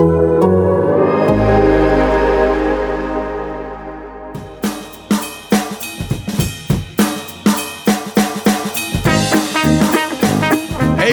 Hey,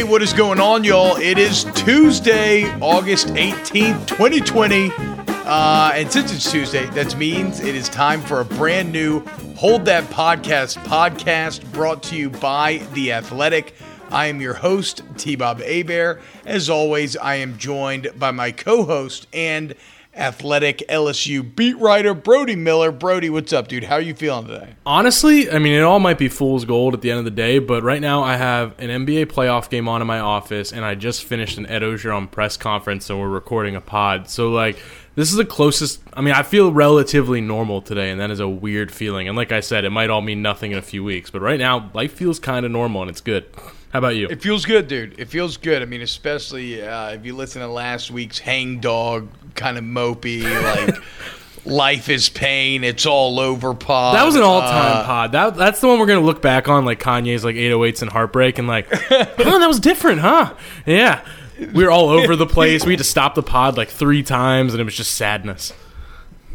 what is going on, y'all? It is Tuesday, August 18th, 2020. Uh, and since it's Tuesday, that means it is time for a brand new Hold That Podcast podcast brought to you by The Athletic. I am your host, T Bob Hebert. As always, I am joined by my co host and athletic LSU beat writer, Brody Miller. Brody, what's up, dude? How are you feeling today? Honestly, I mean, it all might be fool's gold at the end of the day, but right now I have an NBA playoff game on in my office, and I just finished an Ed Orgeron press conference, so we're recording a pod. So, like, this is the closest. I mean, I feel relatively normal today, and that is a weird feeling. And like I said, it might all mean nothing in a few weeks, but right now, life feels kind of normal, and it's good. How about you? It feels good, dude. It feels good. I mean, especially uh, if you listen to last week's hang dog kind of mopey, like life is pain, it's all over pod. That was an all-time Uh, pod. That that's the one we're gonna look back on, like Kanye's like 808s and heartbreak, and like, huh, that was different, huh? Yeah, we were all over the place. We had to stop the pod like three times, and it was just sadness.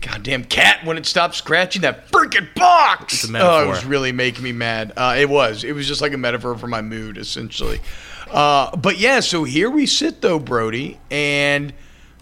Goddamn cat when it stopped scratching that freaking box. Oh, it was really making me mad. Uh, it was. It was just like a metaphor for my mood, essentially. Uh, but yeah, so here we sit though, Brody, and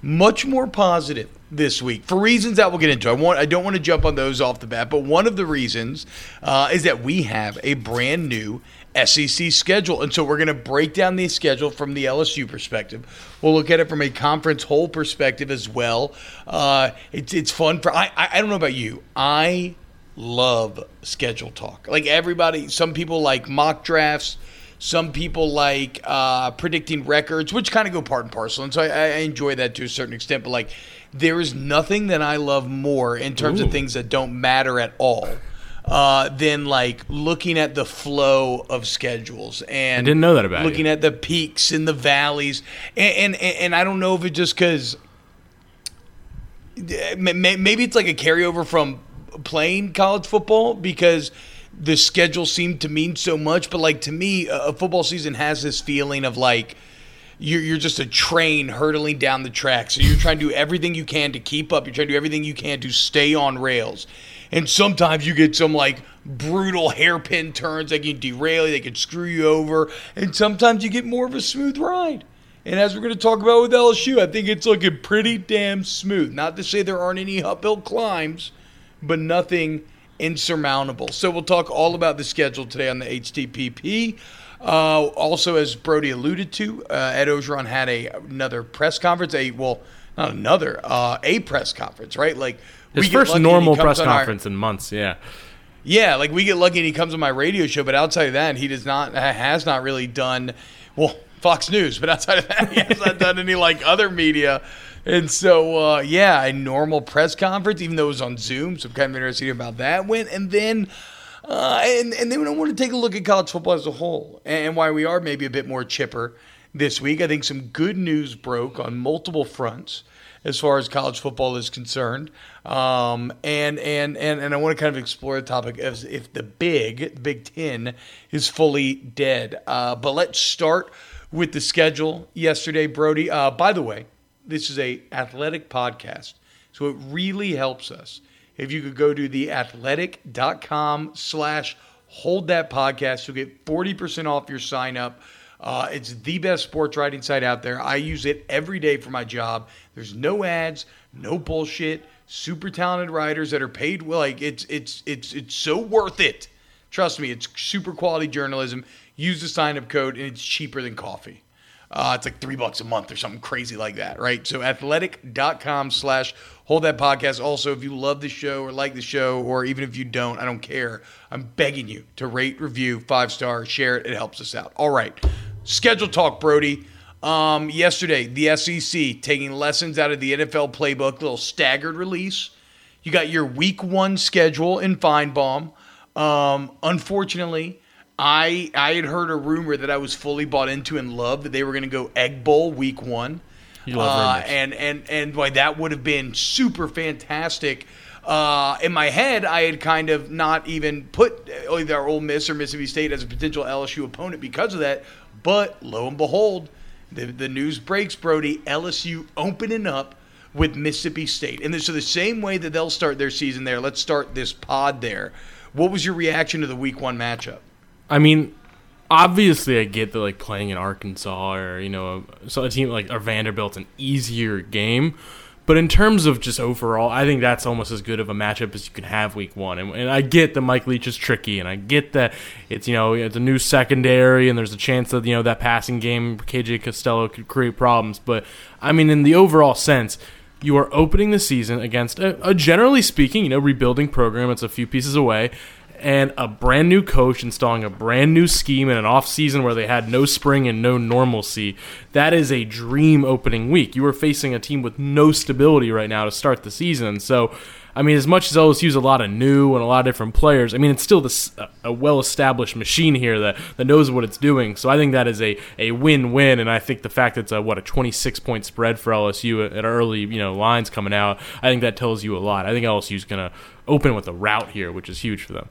much more positive this week for reasons that we'll get into. I want. I don't want to jump on those off the bat, but one of the reasons uh, is that we have a brand new SEC schedule, and so we're going to break down the schedule from the LSU perspective. We'll look at it from a conference whole perspective as well. Uh, it's it's fun for. I, I don't know about you. I love schedule talk. Like everybody, some people like mock drafts. Some people like uh, predicting records, which kind of go part and parcel, and so I, I enjoy that to a certain extent. But like, there is nothing that I love more in terms Ooh. of things that don't matter at all uh, than like looking at the flow of schedules and I didn't know that about looking you. at the peaks and the valleys, and and, and I don't know if it just because maybe it's like a carryover from playing college football because the schedule seemed to mean so much. But like to me, a a football season has this feeling of like you're, you're just a train hurtling down the track. So you're trying to do everything you can to keep up. You're trying to do everything you can to stay on rails. And sometimes you get some like brutal hairpin turns that can derail you, they can screw you over. And sometimes you get more of a smooth ride. And as we're going to talk about with LSU, I think it's looking pretty damn smooth. Not to say there aren't any uphill climbs, but nothing insurmountable. So we'll talk all about the schedule today on the HTPP. Uh, also, as Brody alluded to, uh, Ed Orgeron had a another press conference. A well, not another, uh, a press conference, right? Like His first lucky and he normal press on our- conference in months. Yeah. yeah, like we get lucky and he comes on my radio show, but outside of that, he does not has not really done well Fox News, but outside of that, he has not done any like other media. And so, uh, yeah, a normal press conference, even though it was on Zoom, so I'm kind of interested about that went. And then, uh, and and then I want to take a look at college football as a whole and why we are maybe a bit more chipper this week. I think some good news broke on multiple fronts as far as college football is concerned. Um, and, and, and, and I want to kind of explore the topic of if the big, Big Ten is fully dead. Uh, but let's start with the schedule yesterday, Brody. Uh, by the way, this is a athletic podcast, so it really helps us if you could go to the athletic.com slash hold that podcast. You'll get 40% off your sign up. Uh, it's the best sports writing site out there. I use it every day for my job. There's no ads, no bullshit. Super talented writers that are paid well. Like it's it's it's it's so worth it. Trust me, it's super quality journalism. Use the sign up code, and it's cheaper than coffee. Uh, it's like three bucks a month or something crazy like that, right? So athletic.com slash hold that podcast. Also, if you love the show or like the show, or even if you don't, I don't care. I'm begging you to rate, review, five star, share it. It helps us out. All right. Schedule talk, Brody. Um, yesterday, the SEC taking lessons out of the NFL playbook, little staggered release. You got your week one schedule in Finebaum. Um, unfortunately, I I had heard a rumor that I was fully bought into and loved that they were going to go Egg Bowl week one. You love Uh, and and and why that would have been super fantastic. Uh, in my head, I had kind of not even put either Ole Miss or Mississippi State as a potential LSU opponent because of that. But lo and behold, the, the news breaks, Brody, LSU opening up with Mississippi State. And so the same way that they'll start their season there, let's start this pod there. What was your reaction to the week one matchup? I mean, obviously I get that like playing in Arkansas or, you know, so a team like or Vanderbilt's an easier game. But in terms of just overall, I think that's almost as good of a matchup as you can have week one. And, and, I get that Mike Leach is tricky, and I get that it's you know it's a new secondary, and there's a chance that you know that passing game KJ Costello could create problems. But I mean, in the overall sense, you are opening the season against a, a generally speaking, you know, rebuilding program. It's a few pieces away, and a brand new coach installing a brand new scheme in an off season where they had no spring and no normalcy. That is a dream opening week. You are facing a team with no stability right now to start the season. So, I mean, as much as LSU's a lot of new and a lot of different players, I mean, it's still this, a well established machine here that, that knows what it's doing. So I think that is a, a win win. And I think the fact that it's a, what, a 26 point spread for LSU at, at early, you know, lines coming out, I think that tells you a lot. I think LSU's going to open with a rout here, which is huge for them.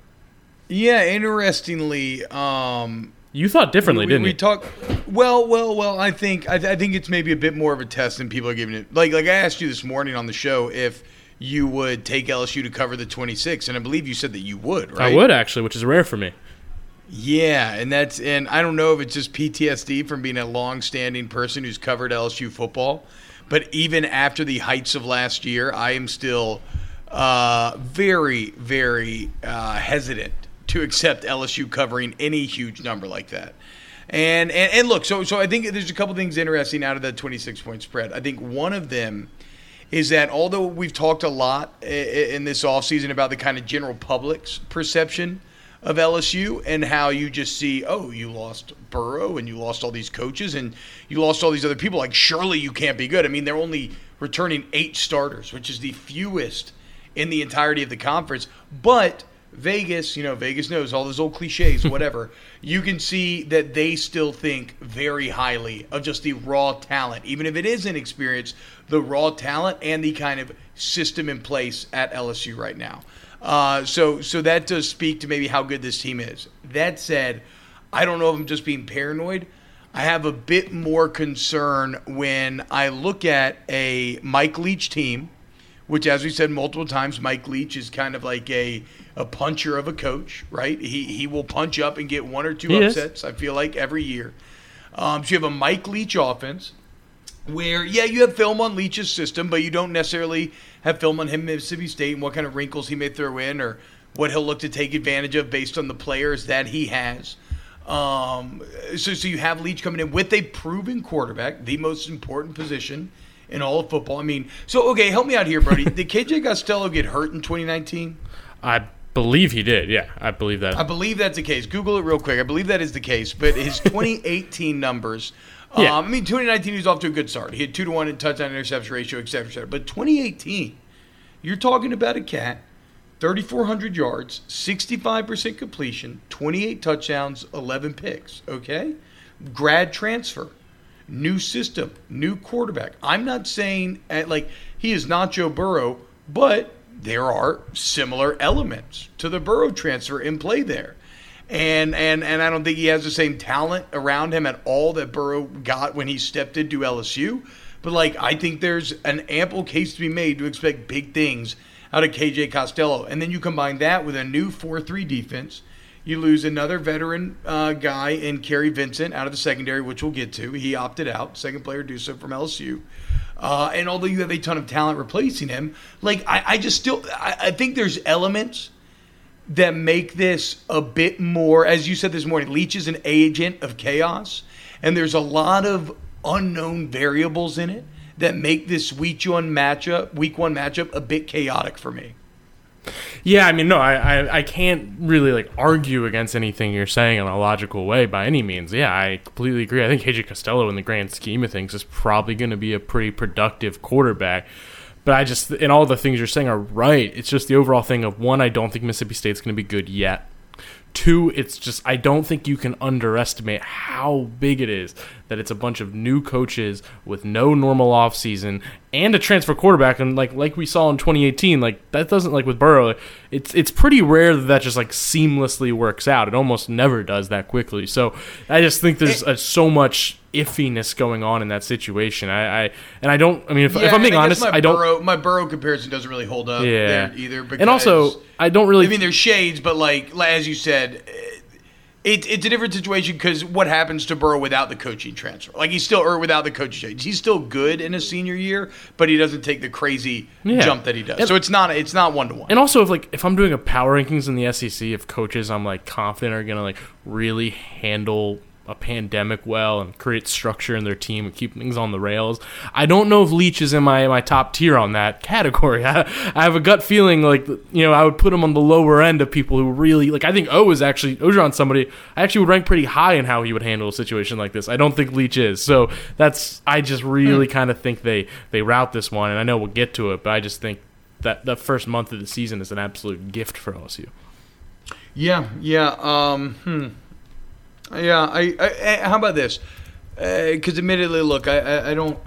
Yeah, interestingly, um, you thought differently, we, didn't we you? talk. Well, well, well. I think I, I think it's maybe a bit more of a test than people are giving it. Like like I asked you this morning on the show if you would take LSU to cover the 26, and I believe you said that you would. Right? I would actually, which is rare for me. Yeah, and that's and I don't know if it's just PTSD from being a long-standing person who's covered LSU football, but even after the heights of last year, I am still uh, very, very uh, hesitant to accept LSU covering any huge number like that. And, and and look, so so I think there's a couple things interesting out of that 26 point spread. I think one of them is that although we've talked a lot in this offseason about the kind of general public's perception of LSU and how you just see, oh, you lost Burrow and you lost all these coaches and you lost all these other people. Like, surely you can't be good. I mean, they're only returning eight starters, which is the fewest in the entirety of the conference. But Vegas, you know, Vegas knows all those old cliches, whatever. you can see that they still think very highly of just the raw talent, even if it is inexperienced, the raw talent and the kind of system in place at LSU right now. Uh, so, so that does speak to maybe how good this team is. That said, I don't know if I'm just being paranoid. I have a bit more concern when I look at a Mike Leach team which, as we said multiple times, Mike Leach is kind of like a, a puncher of a coach, right? He, he will punch up and get one or two He is. upsets, I feel like, every year. Um, so you have a Mike Leach offense where, yeah, you have film on Leach's system, but you don't necessarily have film on him, in Mississippi State, and what kind of wrinkles he may throw in or what he'll look to take advantage of based on the players that he has. Um, so, so you have Leach coming in with a proven quarterback, the most important position in all of football. I mean, so okay, help me out here, Brody. Did KJ Costello get hurt in 2019? I believe he did. Yeah, I believe that. I believe that's the case. Google it real quick. I believe that is the case. But his 2018 numbers. Yeah. Um, I mean, 2019 he was off to a good start. He had two to one in touchdown interception ratio, et cetera, et cetera. But 2018, you're talking about a cat, 3,400 yards, 65% completion, 28 touchdowns, 11 picks. Okay, grad transfer new system, new quarterback. I'm not saying uh, like he is not Joe Burrow, but there are similar elements to the Burrow transfer in play there. And and and I don't think he has the same talent around him at all that Burrow got when he stepped into LSU. But like I think there's an ample case to be made to expect big things out of KJ Costello. And then you combine that with a new 4-3 defense you lose another veteran uh, guy in Kary Vincent out of the secondary, which we'll get to. He opted out, second player do so from LSU. Uh, and although you have a ton of talent replacing him, like I, I just still I, I think there's elements that make this a bit more, as you said this morning, Leach is an agent of chaos, and there's a lot of unknown variables in it that make this week one matchup, week one matchup, a bit chaotic for me. Yeah, I mean, no, I, I, I can't really like argue against anything you're saying in a logical way by any means. Yeah, I completely agree. I think KJ Costello, in the grand scheme of things, is probably going to be a pretty productive quarterback. But I just, and all the things you're saying are right. It's just the overall thing of one, I don't think Mississippi State's going to be good yet. Two, it's just I don't think you can underestimate how big it is that it's a bunch of new coaches with no normal offseason and a transfer quarterback. And like like we saw in 2018 like that doesn't like with Burrow it's it's pretty rare that that just like seamlessly works out. It almost never does that quickly. So I just think there's uh, so much iffiness going on in that situation. I, I and I don't. I mean, if, Yeah, if I'm being I honest, my I don't. Burrow, my Burrow comparison doesn't really hold up yeah, there either. Because, and also I don't really. I mean, there's shades, but like as you said, eh, it, it's a different situation because what happens to Burrow without the coaching transfer? Like he's still or without the coaching change, he's still good in his senior year, but he doesn't take the crazy Yeah. jump that he does. And- so it's not it's not one to one. And also, if like if I'm doing a power rankings in the SEC, if coaches I'm like confident are gonna like really handle a pandemic well and create structure in their team and keep things on the rails, I don't know if Leach is in my my top tier on that category. I, I have a gut feeling like you know I would put him on the lower end of people who really like. I think O is actually Orgeron somebody I actually would rank pretty high in how he would handle a situation like this. I don't think Leach is. So that's I just really kind of think they they rout this one, and I know we'll get to it, but I just think that the first month of the season is an absolute gift for LSU. Yeah, yeah. Um, hmm. Yeah, I, I, I- How about this? Because admittedly, look, I, I, I don't,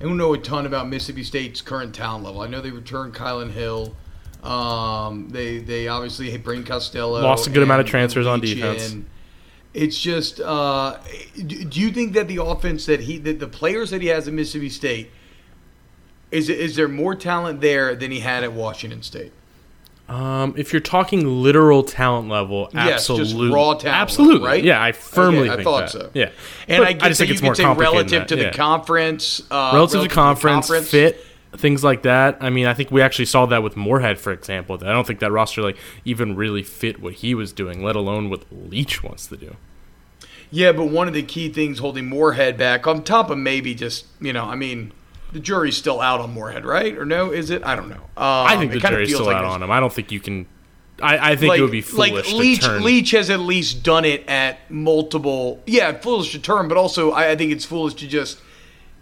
I don't know a ton about Mississippi State's current talent level. I know they returned Kylan Hill. Um, they, they obviously bring Costello. Lost a good amount of transfers on defense. in. It's just, uh, do do you think that the offense that he, that the players that he has at Mississippi State, is is there more talent there than he had at Washington State? Um, if you're talking literal talent level, Yes, just absolutely, raw talent level, absolutely, right? yeah, I firmly Okay, I think thought that. so. Yeah, And But I, get just think it's more complicated relative to the yeah. conference, uh, relative to the conference, fit, things like that. I mean, I think we actually saw that with Moorhead, for example. I don't think that roster like even really fit what he was doing, let alone what Leach wants to do. Yeah, but one of the key things holding Moorhead back, on top of maybe just you know, I mean, the jury's still out on Moorhead, right? Or no? Is it? I don't know. Um, I think the jury's still like out on him. I don't think you can. I, I think like, it would be foolish like Leach, to turn. Leach has at least done it at multiple. Yeah, foolish to turn, but also I, I think it's foolish to just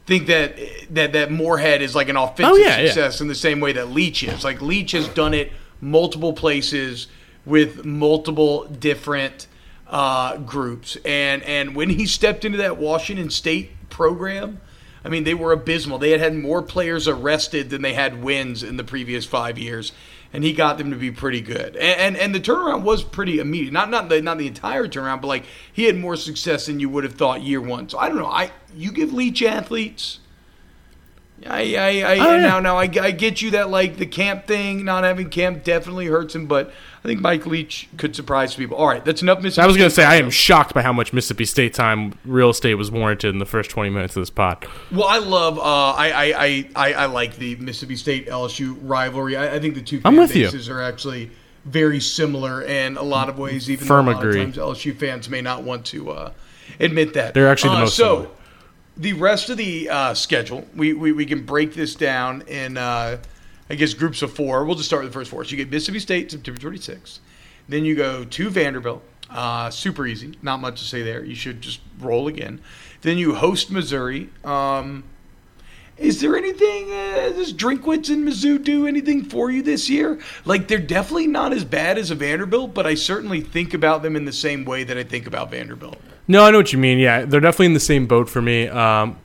think that that that Moorhead is like an offensive Oh, yeah, yeah. success in the same way that Leach is. Like Leach has done it multiple places with multiple different uh, groups, and and when he stepped into that Washington State program. I mean, they were abysmal. They had had more players arrested than they had wins in the previous five years, and he got them to be pretty good. And and, and the turnaround was pretty immediate. Not not the not the entire turnaround, but like he had more success than you would have thought year one. So I don't know. I you give Leach athletes. I I, I Oh, yeah. now now I, I get you that like the camp thing, not having camp definitely hurts him, but I think Mike Leach could surprise people. All right, that's enough. Mississippi I was going to say I am shocked by how much Mississippi State time real estate was warranted in the first 20 minutes of this pod. Well, I love. Uh, I, I, I, I, I like the Mississippi State LSU rivalry. I, I think the two I'm fan with you. bases are actually very similar in a lot of ways. Even Firm though a lot agree. of times LSU fans may not want to uh, admit that They're actually the Uh, most So, similar. the rest of the uh, schedule, we, we we can break this down in. I guess groups of four. We'll just start with the first four. So you get Mississippi State September 26th. Then you go to Vanderbilt. Uh, super easy. Not much to say there. You should just roll again. Then you host Missouri. Um, is there anything, uh, does Drinkwitz and Mizzou do anything for you this year? Like, they're definitely not as bad as a Vanderbilt, but I certainly think about them in the same way that I think about Vanderbilt. No, I know what you mean. Yeah, they're definitely in the same boat for me. Um,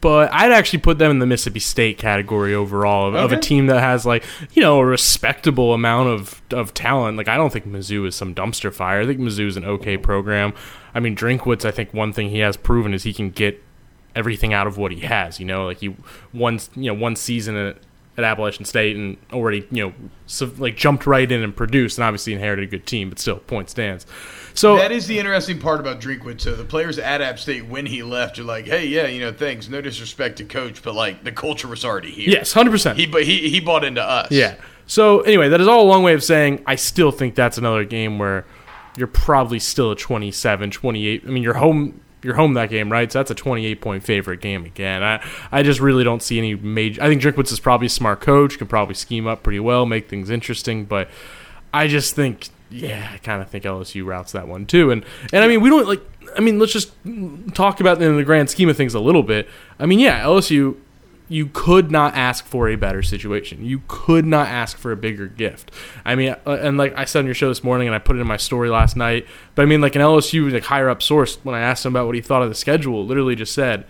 but I'd actually put them in the Mississippi State category overall of, of a team that has like you know a respectable amount of of talent. Like I don't think Mizzou is some dumpster fire. I think Mizzou is an okay program. I mean Drinkwitz. I think one thing he has proven is he can get everything out of what he has. You know, like he one you know one season at, at Appalachian State and already you know so, like jumped right in and produced and obviously inherited a good team, but still point stands. So That is the interesting part about Drinkwitz. So the players at App State, when he left, are like, hey, yeah, you know, thanks. No disrespect to coach, but like the culture was already here. yes, hundred percent. He, but he, he bought into us. Yeah. So anyway, that is all a long way of saying I still think that's another game where you're probably still a 27, 28. I mean, you're home you're home that game, right? So that's a 28 point favorite game again. I I just really don't see any major I think Drinkwitz is probably a smart coach, can probably scheme up pretty well, make things interesting, but I just think yeah, I kind of think LSU routs that one too. And and I mean, we don't like I mean, let's just talk about in the grand scheme of things a little bit. I mean, yeah, LSU you could not ask for a better situation. You could not ask for a bigger gift. I mean, uh, and like I said on your show this morning, and I put it in my story last night. But I mean, like an LSU like higher up source, when I asked him about what he thought of the schedule, literally just said,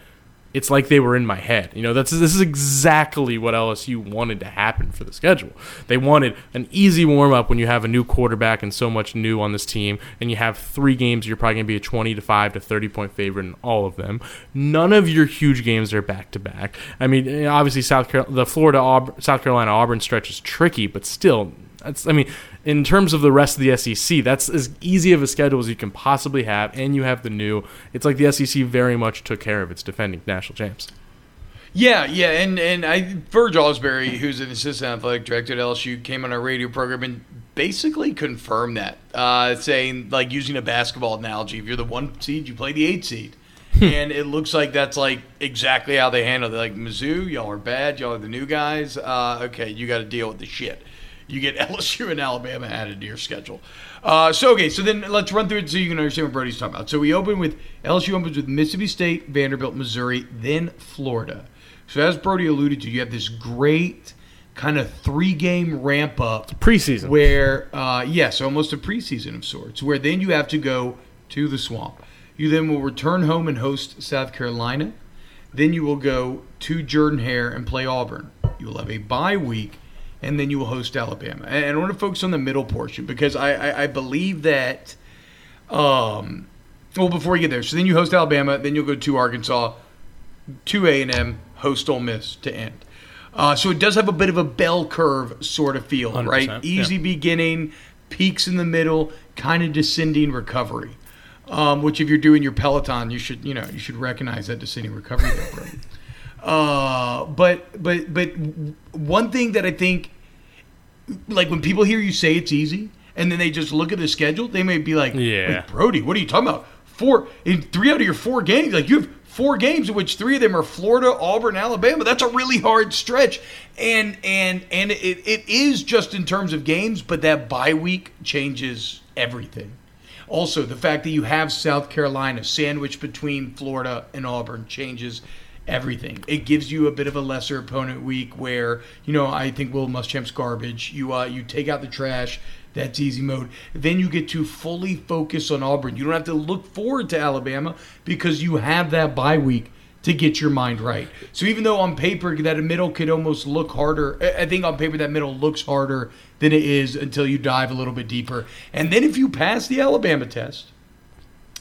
it's like they were in my head. You know, that's this is exactly what LSU wanted to happen for the schedule. They wanted an easy warm up when you have a new quarterback and so much new on this team, and you have three games. You're probably going to be a 20 to five to 30 point favorite in all of them. None of your huge games are back to back. I mean, eh, obviously South Carolina, the Florida South Carolina Auburn stretch is tricky, but still, that's I mean, in terms of the rest of the SEC, that's as easy of a schedule as you can possibly have, and you have the new. It's like the SEC very much took care of its defending national champs. Yeah, yeah, and and I Verge Ausberry, who's an assistant athletic director at LSU, came on our radio program and basically confirmed that, uh, saying like using a basketball analogy, if you're the one seed, you play the eight seed. and it looks like that's like exactly how they handle it. Like Mizzou, y'all are bad. Y'all are the new guys. Uh, okay, you got to deal with the shit you get LSU and Alabama added to your schedule. Uh, so okay, so then let's run through it so you can understand what Brody's talking about. So we open with LSU opens with Mississippi State, Vanderbilt, Missouri, then Florida. So as Brody alluded to, you have this great kind of three game ramp up preseason where uh, yes, almost a preseason of sorts, where then you have to go to the swamp. You then will return home and host South Carolina. Then you will go to Jordan Hare and play Auburn. You will have a bye week and then you will host Alabama. And I want to focus on the middle portion because I, I, I believe that. Um, well, before you get there, so then you host Alabama, then you'll go to Arkansas, to A and M, host Ole Miss to end. Uh, so it does have a bit of a bell curve sort of feel, right? Easy yeah. beginning, peaks in the middle, kind of descending recovery. Um, which, if you're doing your Peloton, you should you know you should recognize that descending recovery. Uh, but but but one thing that I think, like when people hear you say it's easy, and then they just look at the schedule, they may be like, "Yeah, Brody, what are you talking about? Four in three out of your four games, like you have four games in which three of them are Florida, Auburn, Alabama. That's a really hard stretch, and and and it, it is just in terms of games, but that bye week changes everything. Also, the fact that you have South Carolina sandwiched between Florida and Auburn changes everything. It gives you a bit of a lesser opponent week where you know I think Will Muschamp's garbage. You uh, you take out the trash. That's easy mode. Then you get to fully focus on Auburn. You don't have to look forward to Alabama because you have that bye week to get your mind right. So even though on paper that middle could almost look harder, I think on paper that middle looks harder than it is until you dive a little bit deeper. And then if you pass the Alabama test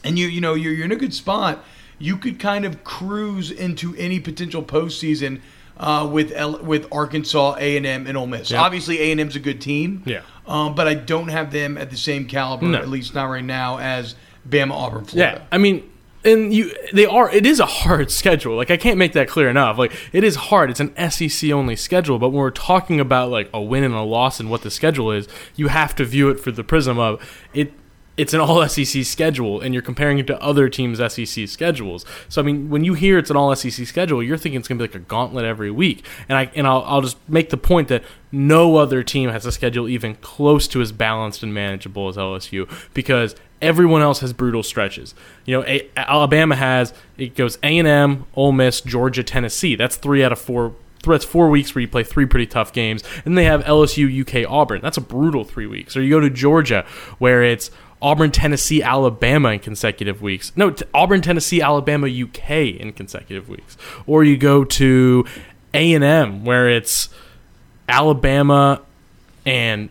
and you you know you're, you're in a good spot you could kind of cruise into any potential postseason uh, with L- with Arkansas, A and M, and Ole Miss. Yep. Obviously, A and M's a good team. Yeah. Um, but I don't have them at the same caliber, no. at least not right now, as Bama, Auburn, Florida. Yeah, I mean, and you they are it is a hard schedule like i can't make that clear enough like it is hard it's an sec only schedule but when we're talking about like a win and a loss and what the schedule is you have to view it through the prism of it it's an all SEC schedule, and you're comparing it to other teams' SEC schedules. So I mean, when you hear it's an all SEC schedule, you're thinking it's going to be like a gauntlet every week. And I and I'll, I'll just make the point that no other team has a schedule even close to as balanced and manageable as LSU because everyone else has brutal stretches. You know, a- Alabama has it goes A and M, Ole Miss, Georgia, Tennessee. That's three out of four that's four weeks where you play three pretty tough games. And they have LSU, UK, Auburn. That's a brutal three weeks. Or you go to Georgia, where it's Auburn, Tennessee, Alabama in consecutive weeks. No, t- Auburn, Tennessee, Alabama, UK in consecutive weeks. Or you go to A and M where it's Alabama and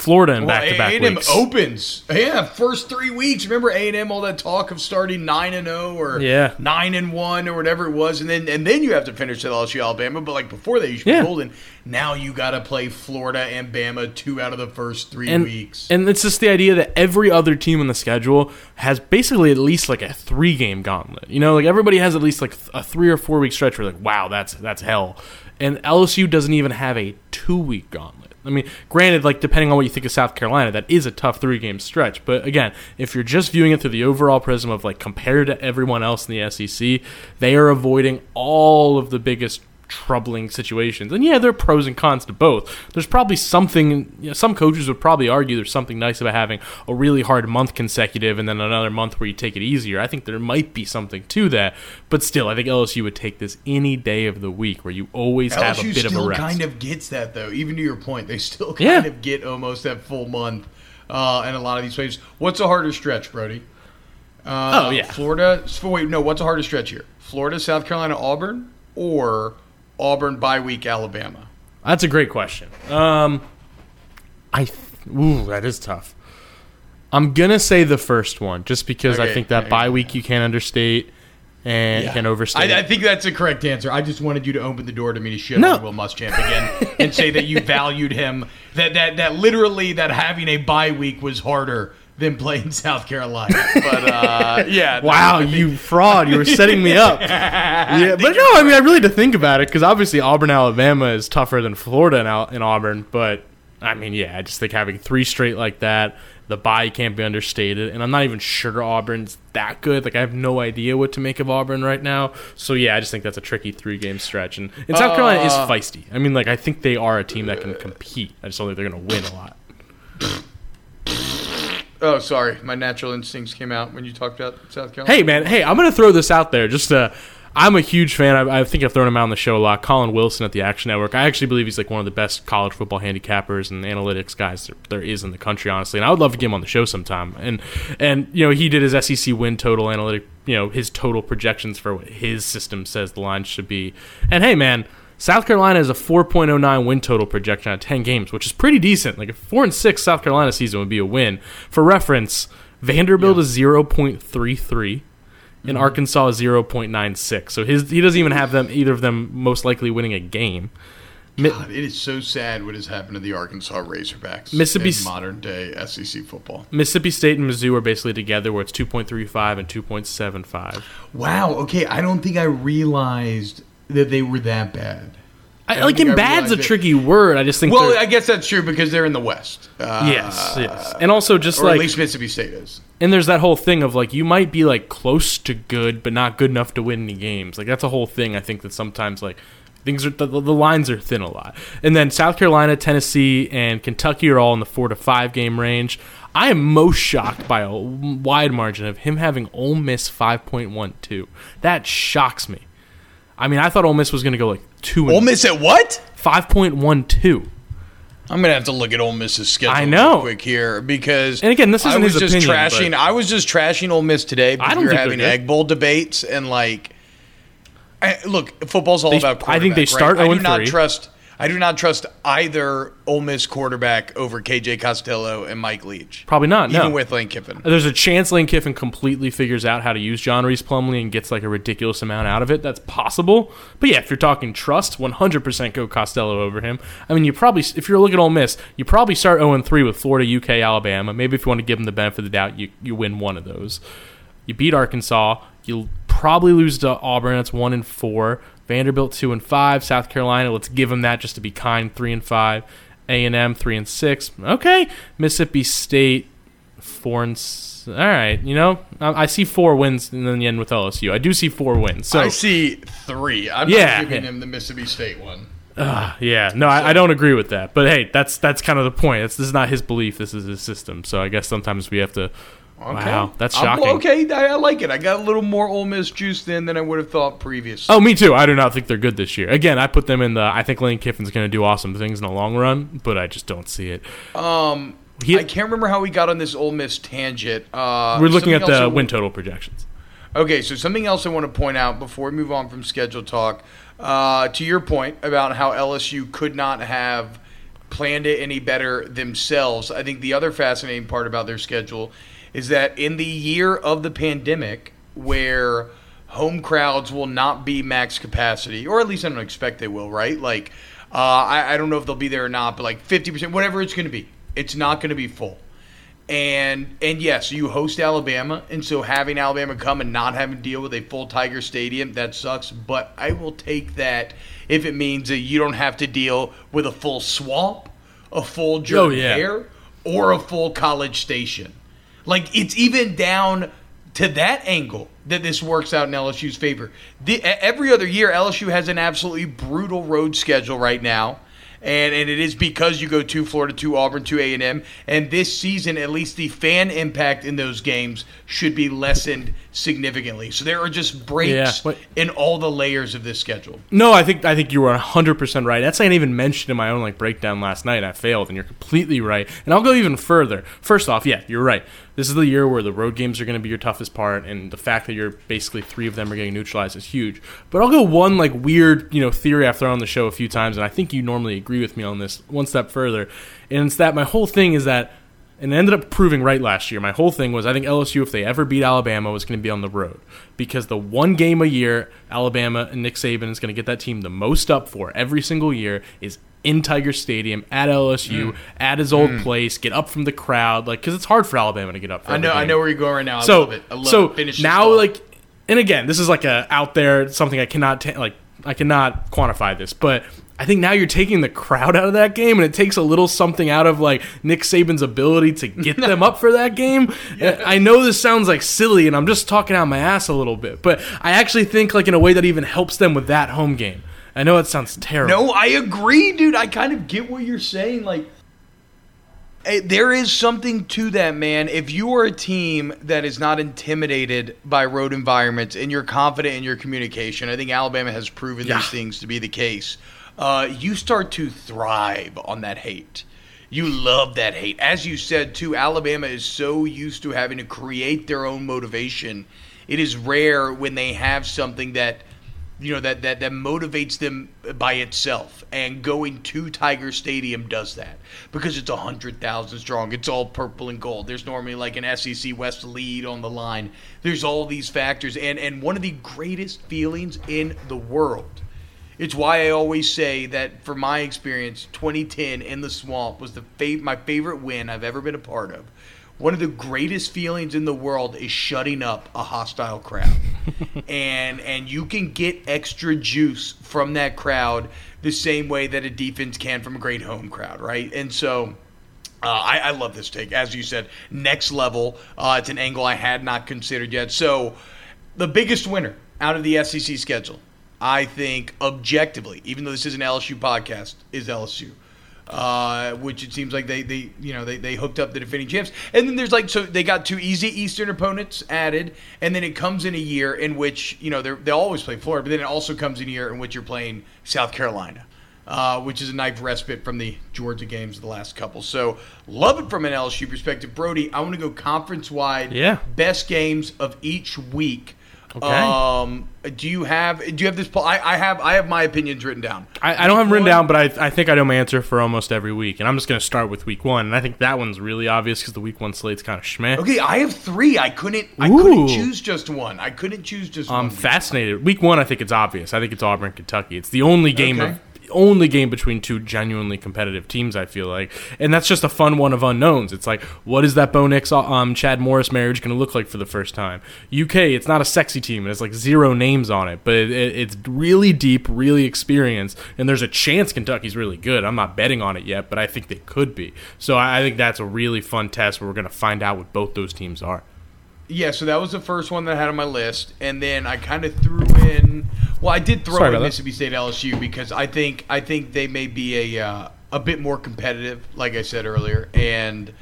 Florida in back to back weeks. A&M opens. Yeah, first three weeks. Remember A and M all that talk of starting nine and zero oh or yeah. nine and one or whatever it was, and then and then you have to finish at LSU Alabama. But like before that, you should be golden. Now you got to play Florida and Bama two out of the first three and, weeks. And it's just the idea that every other team on the schedule has basically at least like a three game gauntlet. You know, like everybody has at least like a three or four week stretch where like wow, that's that's hell. And LSU doesn't even have a two week gauntlet. I mean, granted, like depending on what you think of South Carolina, that is a tough three game stretch. But again, if you're just viewing it through the overall prism of like compared to everyone else in the SEC, they are avoiding all of the biggest troubling situations. And yeah, there are pros and cons to both. There's probably something, you know, some coaches would probably argue there's something nice about having a really hard month consecutive and then another month where you take it easier. I think there might be something to that. But still, I think LSU would take this any day of the week where you always LSU have a bit of a rest. kind of gets that, though. Even to your point, they still kind yeah. of get almost that full month uh, in a lot of these ways. What's a harder stretch, Brody? Uh, oh, yeah. Florida. Wait, no, what's a harder stretch here? Florida, South Carolina, Auburn, or Auburn bye week, Alabama? That's a great question. Um, I th- ooh, that is tough. I'm gonna say the first one, just because I think that okay. bye week you can't understate and Yeah. can overstate. I, I think that's the correct answer. I just wanted you to open the door to me to shit No. on Will Muschamp again and say that you valued him. That that that literally that having a bye week was harder than playing South Carolina. But uh, yeah, wow, I think- you fraud! You were setting me up. yeah, but no, I mean, I really had to think about it because obviously Auburn, Alabama is tougher than Florida in, Al- in Auburn. But I mean, yeah, I just think having three straight like that, the bye can't be understated, and I'm not even sure Auburn's that good. Like I have no idea what to make of Auburn right now. So yeah, I just think that's a tricky three game stretch, and, and South Carolina is Uh, feisty. I mean, like I think they are a team that can compete. I just don't think they're going to win a lot. Oh, sorry, my natural instincts came out when you talked about South Carolina. Hey, man. Hey, I'm going to throw this out there. Just uh, I'm a huge fan. I, I think I've thrown him out on the show a lot. Collin Wilson at the Action Network. I actually believe he's like one of the best college football handicappers and analytics guys there, there is in the country, honestly. And I would love to get him on the show sometime. And and you know he did his SEC win total analytic. You know his total projections for what his system says the line should be. And hey, man. South Carolina is a 4.09 win total projection on 10 games, which is pretty decent. Like a 4 and 6 South Carolina season would be a win. For reference, Vanderbilt is 0.33 and mm-hmm. Arkansas is 0.96. So his he doesn't even have them either of them most likely winning a game. God, it is so sad what has happened to the Arkansas Razorbacks Mississippi in modern day SEC football. Mississippi State and Mizzou are basically together where it's 2.35 and 2.75. Wow. Okay, I don't think I realized that they were that bad. I, like in bad's a it. tricky word. I just think Well, I guess that's true because they're in the West. Uh, yes, yes. And also just like at least Mississippi State is. and there's that whole thing of like you might be like close to good but not good enough to win any games like that's a whole thing i think that sometimes like things are the, the lines are thin a lot and then south carolina tennessee and kentucky are all in the four to five game range i am most shocked by a wide margin of him having Ole miss 5.12 that shocks me i mean i thought Ole miss was going to go like two and Ole Miss at what? 5.12 I'm gonna have to look at Ole Miss's schedule. I know. real quick here because And again, this I isn't was his just opinion, trashing. I was just trashing Ole Miss today because I don't we were having. Egg Bowl debates and like, I, look, football's all They- about. I think they start right? I do oh not trust. I do not trust either Ole Miss quarterback over KJ Costello and Mike Leach. probably not even no with Lane Kiffin. There's a chance Lane Kiffin completely figures out how to use John Rhys Plumlee and gets like a ridiculous amount out of it. That's possible. But yeah, if you're talking trust, 100% go Costello over him. I mean, you probably, if you're looking at Ole Miss, you probably start 0 3 with Florida, UK, Alabama. Maybe if you want to give them the benefit of the doubt, you, you win one of those. You beat Arkansas. You'll probably lose to Auburn. That's 1 and 4. Vanderbilt 2 and 5. South Carolina, let's give them that just to be kind, 3 and 5. A&M 3 and 6. Okay. Mississippi State four and all right. You know, I, I see four wins in the end with LSU. I do see four wins. So I see three. I'm Yeah, not giving yeah. him the Mississippi State one. yeah, no, I, I don't agree with that. But hey, that's that's kind of the point. It's, this is not his belief. This is his system. So I guess sometimes we have to. Okay. Wow, that's I'm- shocking. okay, I, I like it. I got a little more Ole Miss juice then than I would have thought previous. Oh, me too. I do not think they're good this year. Again, I put them in the. I think Lane Kiffin's going to do awesome things in the long run, but I just don't see it. Um, He- I can't remember how we got on this Ole Miss tangent. Uh, We're looking at the I- win total projections. Okay, so something else I want to point out before we move on from schedule talk. Uh, to your point about how LSU could not have planned it any better themselves, I think the other fascinating part about their schedule is that in the year of the pandemic, where home crowds will not be max capacity, or at least I don't expect they will, right? Like, uh, I, I don't know if they'll be there or not, but like 50%, whatever it's going to be, it's not going to be full and and yes, you host Alabama, and so having Alabama come and not having to deal with a full Tiger Stadium that sucks. But I will take that if it means that you don't have to deal with a full swamp, a full Jordan Oh, yeah. Hare, or a full College Station. Like it's even down to that angle that this works out in LSU's favor. The, every other year, LSU has an absolutely brutal road schedule right now. And, and it is because you go to Florida, to Auburn, to A&M. And this season, at least the fan impact in those games should be lessened significantly. So there are just breaks Yeah, but- in all the layers of this schedule. No, I think I think you were hundred percent right. That's I even mentioned in my own like breakdown last night. I failed, and you're completely right. And I'll go even further. First off, yeah, you're right. This is the year where the road games are going to be your toughest part, and the fact that you're basically three of them are getting neutralized is huge. But I'll go one like weird, you know, theory I've thrown on the show a few times, and I think you normally agree with me on this. One step further, and it's that my whole thing is that and it ended up proving right last year. My whole thing was I think LSU, if they ever beat Alabama, was going to be on the road because the one game a year Alabama and Nick Saban is going to get that team the most up for every single year is in Tiger Stadium at LSU mm. at his old mm. place, get up from the crowd, like because it's hard for Alabama to get up. For I know, I know where you're going right now. I so love it. I love so it. Finish now like and again this is like a out there something i cannot ta- like i cannot quantify this but i think now you're taking the crowd out of that game and it takes a little something out of like nick saban's ability to get them up for that game i know this sounds like silly and i'm just talking out my ass a little bit but i actually think like in a way that even helps them with that home game i know it sounds terrible No, I agree, dude. I kind of get what you're saying. Like, eh, there is something to that, man. If you are a team that is not intimidated by road environments and you're confident in your communication, I think Alabama has proven Yeah. these things to be the case. Uh, you start to thrive on that hate. You love that hate. As you said, too, Alabama is so used to having to create their own motivation. It is rare when they have something that you know that, that that motivates them by itself and going to tiger stadium does that because it's a hundred thousand strong it's all purple and gold there's normally like an sec west lead on the line there's all these factors and and one of the greatest feelings in the world it's why I always say that, for my experience, 2010 in the swamp was the fav- my favorite win I've ever been a part of. One of the greatest feelings in the world is shutting up a hostile crowd, and and you can get extra juice from that crowd the same way that a defense can from a great home crowd, right? And so. Uh, I, I love this take, as you said, next level. Uh, it's an angle I had not considered yet. So, the biggest winner out of the SEC schedule, I think, objectively, even though this is an LSU podcast, is LSU. Uh, which it seems like they, they you know they, they hooked up the defending champs and then there's like so they got two easy eastern opponents added and then it comes in a year in which you know they they always play Florida but then it also comes in a year in which you're playing South Carolina uh, which is a nice respite from the Georgia games of the last couple. So love it from an LSU perspective. Brody, I want to go conference wide. Yeah. Best games of each week. Okay. Um, do you have do you have this? poll? I, I have I have my opinions written down. I, I don't have them written down, but I, I think I know my answer for almost every week. And I'm just going to start with week one. And I think that one's really obvious because the week one slate's kind of schmeh. Okay, I have three. I couldn't. I couldn't Ooh. choose just one. I couldn't choose just I'm one. fascinated. Week one, I think it's obvious. I think it's Auburn, Kentucky. It's the only game Okay. of only game between two genuinely competitive teams. I feel like, and that's just a fun one of unknowns. It's like, what is that Bo Nix, um, Chad Morris marriage going to look like for the first time? UK, it's not a sexy team. It has like zero names on it, but it, it, it's really deep, really experienced, and there's a chance Kentucky's really good. I'm not betting on it yet, but I think they could be. So I, I think that's a really fun test where we're going to find out what both those teams are. Yeah, so that was the first one that I had on my list, and then I kind of threw in. Well, I did throw Sorry in. Mississippi State LSU because I think I think they may be a uh, a bit more competitive, like I said earlier, and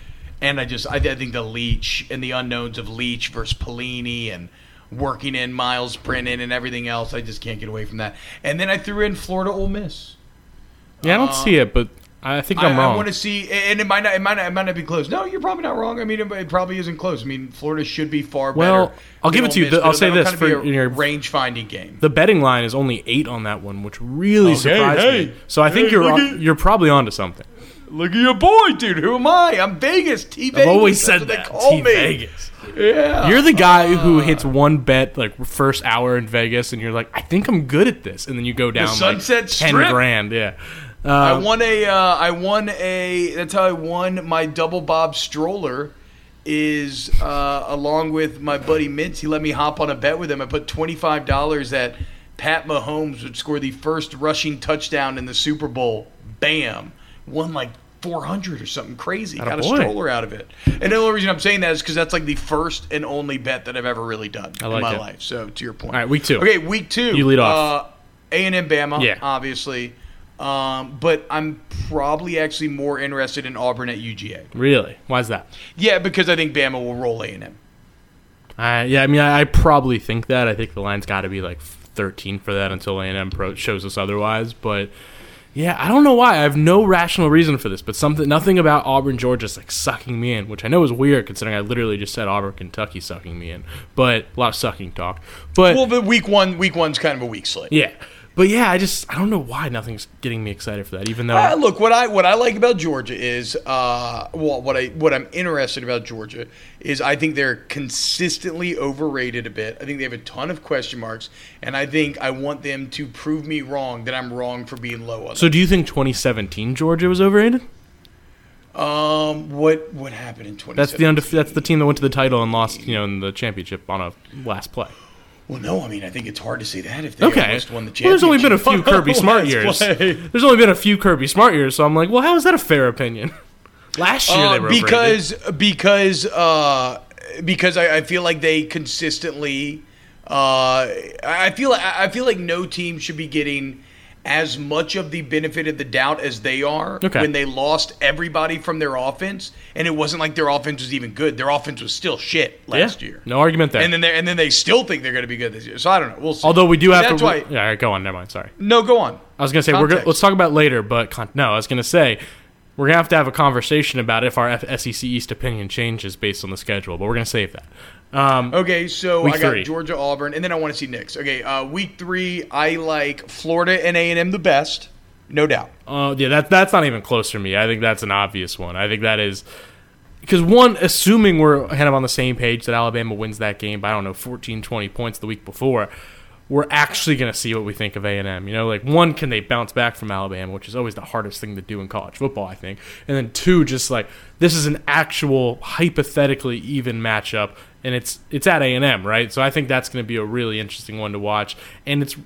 and I just I, I think the Leach and the unknowns of Leach versus Pelini and working in Myles Brennan and everything else. I just can't get away from that. And then I threw in Florida Ole Miss. Yeah, I don't Uh, see it, but I think I'm I, wrong. want to see, and it might not, it might not, it might not be close. No, you're probably not wrong. I mean, it, it probably isn't close. I mean, Florida should be far Well, better. I'll give it to you. Miss, The- I'll say this for a your- range finding game. the betting line is only eight on that one, which really Okay, surprised hey. me. So I think you're on, at- you're probably onto something. Look at your boy, dude. Who am I? I'm Vegas. T Vegas. I've always said what that. They call T me. Vegas. Yeah. You're the guy who ah. hits one bet like first hour in Vegas, and you're like, I think I'm good at this, and then you go down Sunset like ten Strip? grand. Yeah. I Uh, won a. Uh, I won a. That's how I won my double bob stroller. Is uh, along with my buddy Mintz. He let me hop on a bet with him. I put twenty five dollars that Pat Mahomes would score the first rushing touchdown in the Super Bowl. Bam! Won like four hundred or something crazy. Got a stroller out of it. And the only reason I'm saying that is because that's like the first and only bet that I've ever really done I in my it. life. So to your point. All right, week two. Okay, week two. You lead off. Uh, A and M Bama. Yeah. obviously. Um, but I'm probably actually more interested in Auburn at UGA. really? Why's that? Yeah, because I think Bama will roll A and M. I yeah, I mean, I, I probably think that. I think the line's got to be like 13 for that until A&M Pro shows us otherwise. But yeah, I don't know why. I have no rational reason for this, but something, nothing about Auburn, Georgia is like sucking me in, which I know is weird considering I literally just said Auburn, Kentucky sucking me in. But a lot of sucking talk. But Well, but week one, week one's kind of a weak slate. yeah, but yeah, I just I don't know why nothing's getting me excited for that. Even though Uh, look, what I what I like about Georgia is, uh, well, what I what I'm interested about Georgia is I think they're consistently overrated a bit. I think they have a ton of question marks, and I think I want them to prove me wrong that I'm wrong for being low on so do you think 2017 Georgia was overrated? Um, what what happened in 2017? That's the undefe- that's the team that went to the title and lost, you know, in the championship on a last play. Well, no, I mean I think it's hard to say that if they Okay. almost won the championship. Well, there's only been a few Kirby Smart years. play. There's only been a few Kirby Smart years, so I'm like, well, how is that a fair opinion? Last year they Uh, were overrated. because because uh, because I, I feel like they consistently. Uh, I feel I feel like no team should be getting as much of the benefit of the doubt as they are Okay. when they lost everybody from their offense, and it wasn't like their offense was even good. Their offense was still shit last yeah, year. no argument there. And then they and then they still think they're going to be good this year. So I don't know. We'll see. Although we do have That's to. why. yeah, all right, go on. Never mind. Sorry. No, go on. I was gonna say we're gonna, let's talk about later, but con- no, I was gonna say we're gonna have to have a conversation about if our F- SEC East opinion changes based on the schedule, but we're gonna save that. Um, Okay, so I got three. Georgia, Auburn, and then I want to see Knicks. Okay, uh, week three, I like Florida and A and M the best, no doubt. Uh, yeah, that that's not even close for me. I think that's an obvious one. I think that is because one, assuming we're kind of on the same page that Alabama wins that game by I don't know 14, 20 points the week before, we're actually going to see what we think of A and M. You know, like one, can they bounce back from Alabama, which is always the hardest thing to do in college football, I think, and then two, just like this is an actual hypothetically even matchup, and it's it's at A and M, right? So I think that's going to be a really interesting one to watch, and it's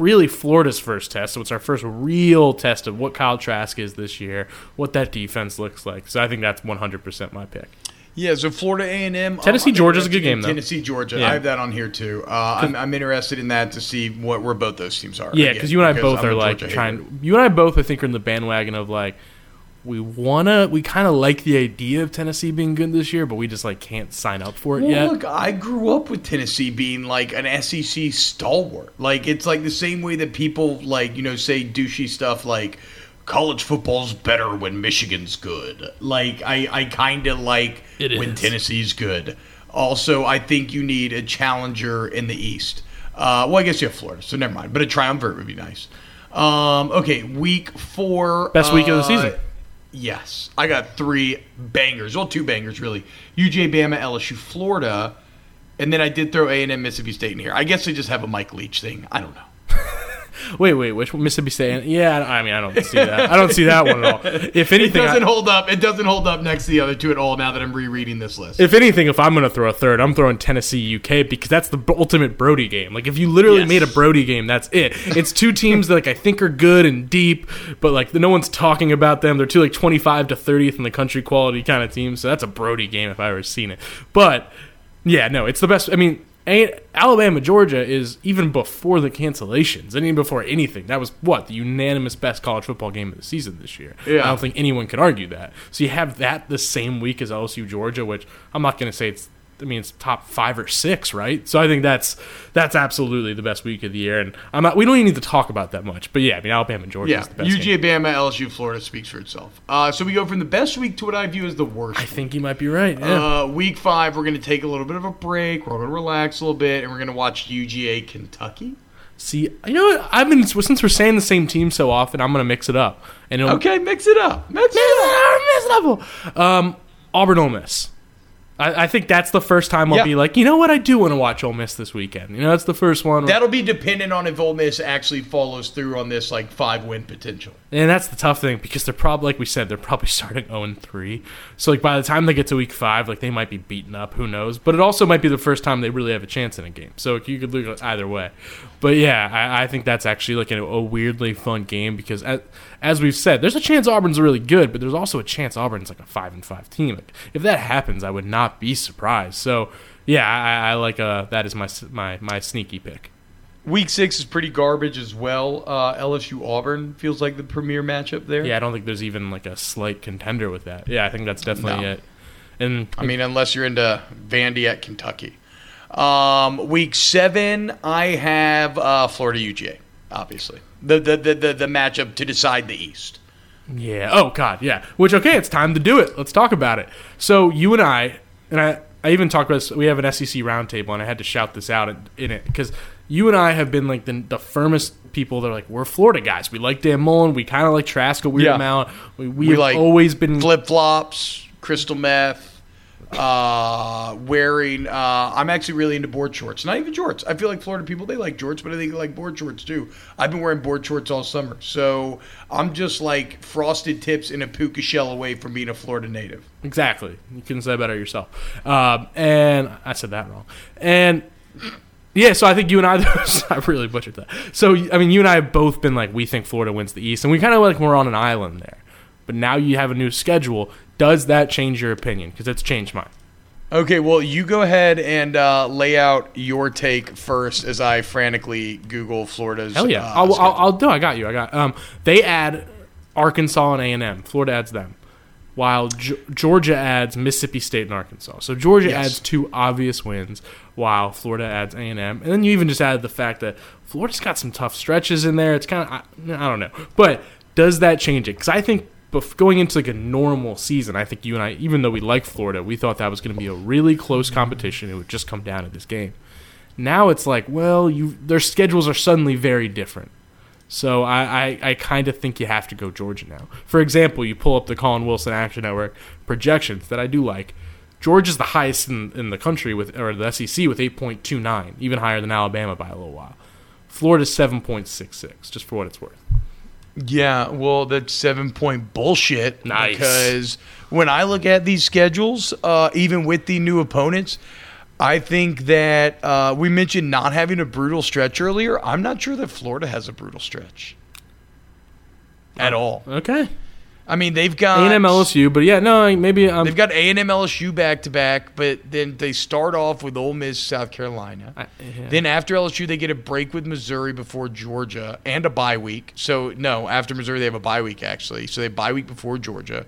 really Florida's first test. So it's our first real test of what Kyle Trask is this year, what that defense looks like. So I think that's 100% my pick. Yeah, so Florida A and M, Tennessee, Georgia's a good game, though. Tennessee, Georgia, Yeah. I have that on here too. Uh, I'm, I'm interested in that to see what where both those teams are. Yeah, because you and I both I'm are like Georgia trying. hater. You and I both, I think, are in the bandwagon of like we wanna, we kind of like the idea of Tennessee being good this year, but we just like can't sign up for it Well, yet. look, I grew up with Tennessee being like an SEC stalwart. Like it's like the same way that people like you know say douchey stuff like college football's better when Michigan's good. Like I I kind of like It when is. Tennessee's good. Also, I think you need a challenger in the East. Uh, well, I guess you have Florida, so never mind. But a triumvirate would be nice. Um, okay, week four. Best week of the uh, season. Yes, I got three bangers. Well, two bangers really. UGA, Bama, LSU, Florida, and then I did throw A and M, Mississippi State in here. I guess they just have a Mike Leach thing. I don't know. Wait, wait, which one? Mississippi State? Yeah, I mean, I don't see that. I don't see that one at all. If anything, It doesn't I- hold up. It doesn't hold up next to the other two at all. Now that I'm rereading this list. If anything, if I'm going to throw a third, I'm throwing Tennessee UK because that's the ultimate Brody game. Like if you literally Yes. made a Brody game, that's it. It's two teams that like I think are good and deep, but like no one's talking about them. They're two like 25 to 30th in the country quality kind of teams. So that's a Brody game if I ever seen it. But yeah, no, it's the best. I mean, A- Alabama Georgia is even before the cancellations, and even before anything. That was what the unanimous best college football game of the season this year. Yeah. I don't think anyone could argue that. So you have that the same week as LSU Georgia, which I'm not going to say it's. I mean, it's top five or six, right? So I think that's that's absolutely the best week of the year, and I'm not. We don't even need to talk about that much, but yeah, I mean, Alabama and Georgia yeah, is the best. UGA, game. Bama, LSU, Florida speaks for itself. Uh, so we go from the best week to what I view as the worst. I think you might be right. Yeah. Uh, week five, we're going to take a little bit of a break. We're going to relax a little bit, and we're going to watch UGA Kentucky. See, you know what? I've been since we're saying the same team so often, I'm going to mix it up, and Okay, mix it up. Mix it up. Mix it up. Um, Auburn, Ole Miss. I, I think that's the first time I'll Yeah. be like, you know what? I do want to watch Ole Miss this weekend. You know, that's the first one. That'll be dependent on if Ole Miss actually follows through on this like five win potential. And that's the tough thing because they're probably, like we said, they're probably starting 0 3. So, like, by the time they get to week five, like, they might be beaten up. Who knows? But it also might be the first time they really have a chance in a game. So, you could look at it either way. But yeah, I, I think that's actually like a, a weirdly fun game because, as, as we've said, there's a chance Auburn's really good, but there's also a chance Auburn's like a 5 and 5 team. Like, if that happens, I would not be surprised. So, yeah, I, I like uh, that is my, my, my sneaky pick. Week six is pretty garbage as well. Uh, LSU Auburn feels like the premier matchup there. Yeah, I don't think there's even like a slight contender with that. Yeah, I think that's definitely No. it. And I mean, unless you're into Vandy at Kentucky. Um, week seven, I have uh, Florida UGA, obviously. The, the, the, the, the matchup to decide the East. Yeah. Oh God. Yeah. Which okay, it's time to do it. Let's talk about it. So you and I, and I, I even talked about this. We have an SEC roundtable, and I had to shout this out in, in it because you and I have been like the, the firmest people that are like we're Florida guys. We like Dan Mullen. We kind of like Trask a weird Yeah. amount. We, we, We like always been Flip flops, crystal meth, uh, wearing. Uh, I'm actually really into board shorts. Not even shorts. I feel like Florida people they like shorts, but I think they like board shorts too. I've been wearing board shorts all summer, so I'm just like frosted tips in a puka shell away from being a Florida native. Exactly. You couldn't say better yourself. Um, and I said that wrong. And yeah, so I think you and I, I really butchered that. So I mean, you and I have both been like, we think Florida wins the East, and we kind of like we're on an island there. But now you have a new schedule. Does that change your opinion? Because it's changed mine. Okay, well, you go ahead and uh, lay out your take first as I frantically Google Florida's. Hell yeah, uh, I'll, I'll. I'll do. I got you. I got. Um, they add Arkansas and A and M. Florida adds them, while G- Georgia adds Mississippi State and Arkansas. So Georgia Yes. adds two obvious wins, while Florida adds A and M. And then you even just added the fact that Florida's got some tough stretches in there. It's kind of I, I don't know, but does that change it? Because I think. Bef- Going into like a normal season, I think you and I, even though we like Florida, we thought that was going to be a really close competition. It would just come down to this game. Now it's like, well, you their schedules are suddenly very different. So I, I, I kind of think you have to go Georgia now. For example, you pull up the Collin Wilson Action Network projections that I do like. Georgia's the highest in, in the country with or the SEC with 8.29, even higher than Alabama by a little while. Florida's 7.66, just for what it's worth. Yeah, well, that's seven point bullshit. Nice. Because when I look at these schedules, uh, even with the new opponents, I think that uh, we mentioned not having a brutal stretch earlier. I'm not sure that Florida has a brutal stretch at all. Okay. I mean, they've got A&M LSU, but yeah, no, maybe um, They've got A and M LSU back to back, but then they start off with Ole Miss, South Carolina. I- yeah. Then after LSU, they get a break with Missouri before Georgia and a bye week. So no, after Missouri, they have a bye week actually. So they have bye week before Georgia.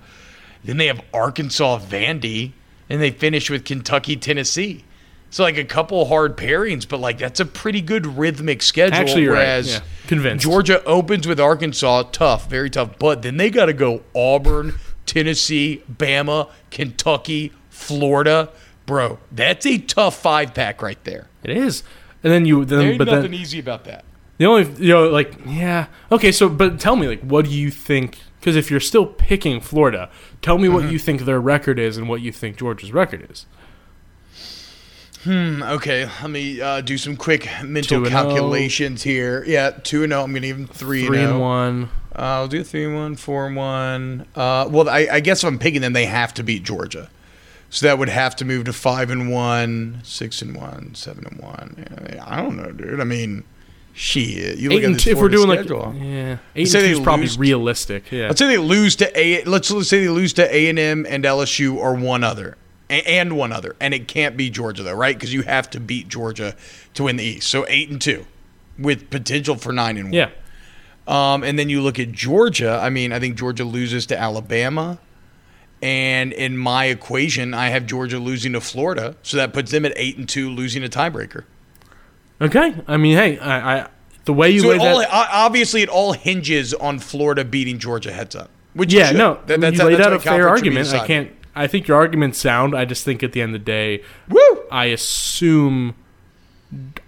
Then they have Arkansas, Vandy, and they finish with Kentucky, Tennessee. So like a couple hard pairings, but like that's a pretty good rhythmic schedule. Actually, you're right. Yeah. Convinced. Georgia opens with Arkansas, tough, very tough. But then they got to go Auburn, Tennessee, Bama, Kentucky, Florida. Bro, that's a tough five pack right there. it is. And then you There then ain't but nothing then easy about that. The only, you know, like, yeah. Okay, so, but tell me, like, what do you think? Because if you're still picking Florida, tell me Mm-hmm. what you think their record is and what you think Georgia's record is. Hmm, okay, let me uh, do some quick mental and calculations here. Yeah, two and zero. I'm gonna give them three, Three and and zero. one. Uh, I'll do three and one, four and one. Uh, well, I, I guess if I'm picking them, they have to beat Georgia, so that would have to move to five and one, six and one, seven and one. Yeah, I don't know, dude. I mean, shit. You look Eight at this. If we're doing schedule. like, yeah, eight say and two is probably lose- realistic. Yeah. Let's say they lose to a. Let's, let's say they lose to A and M and LSU or one other, and one other, and it can't be Georgia though, right? Because you have to beat Georgia to win the East. So eight and two, with potential for nine and one. Yeah. Um, and then you look at Georgia. I mean, I think Georgia loses to Alabama. And in my equation, I have Georgia losing to Florida. So that puts them at eight and two, losing a tiebreaker. Okay. I mean, hey, I, I the way you So it all, that, obviously, it all hinges on Florida beating Georgia heads up. Which yeah, no, That- that's you laid that's out a fair conference should be argument. I can't. I think your argument's sound. I just think at the end of the day, Woo! I assume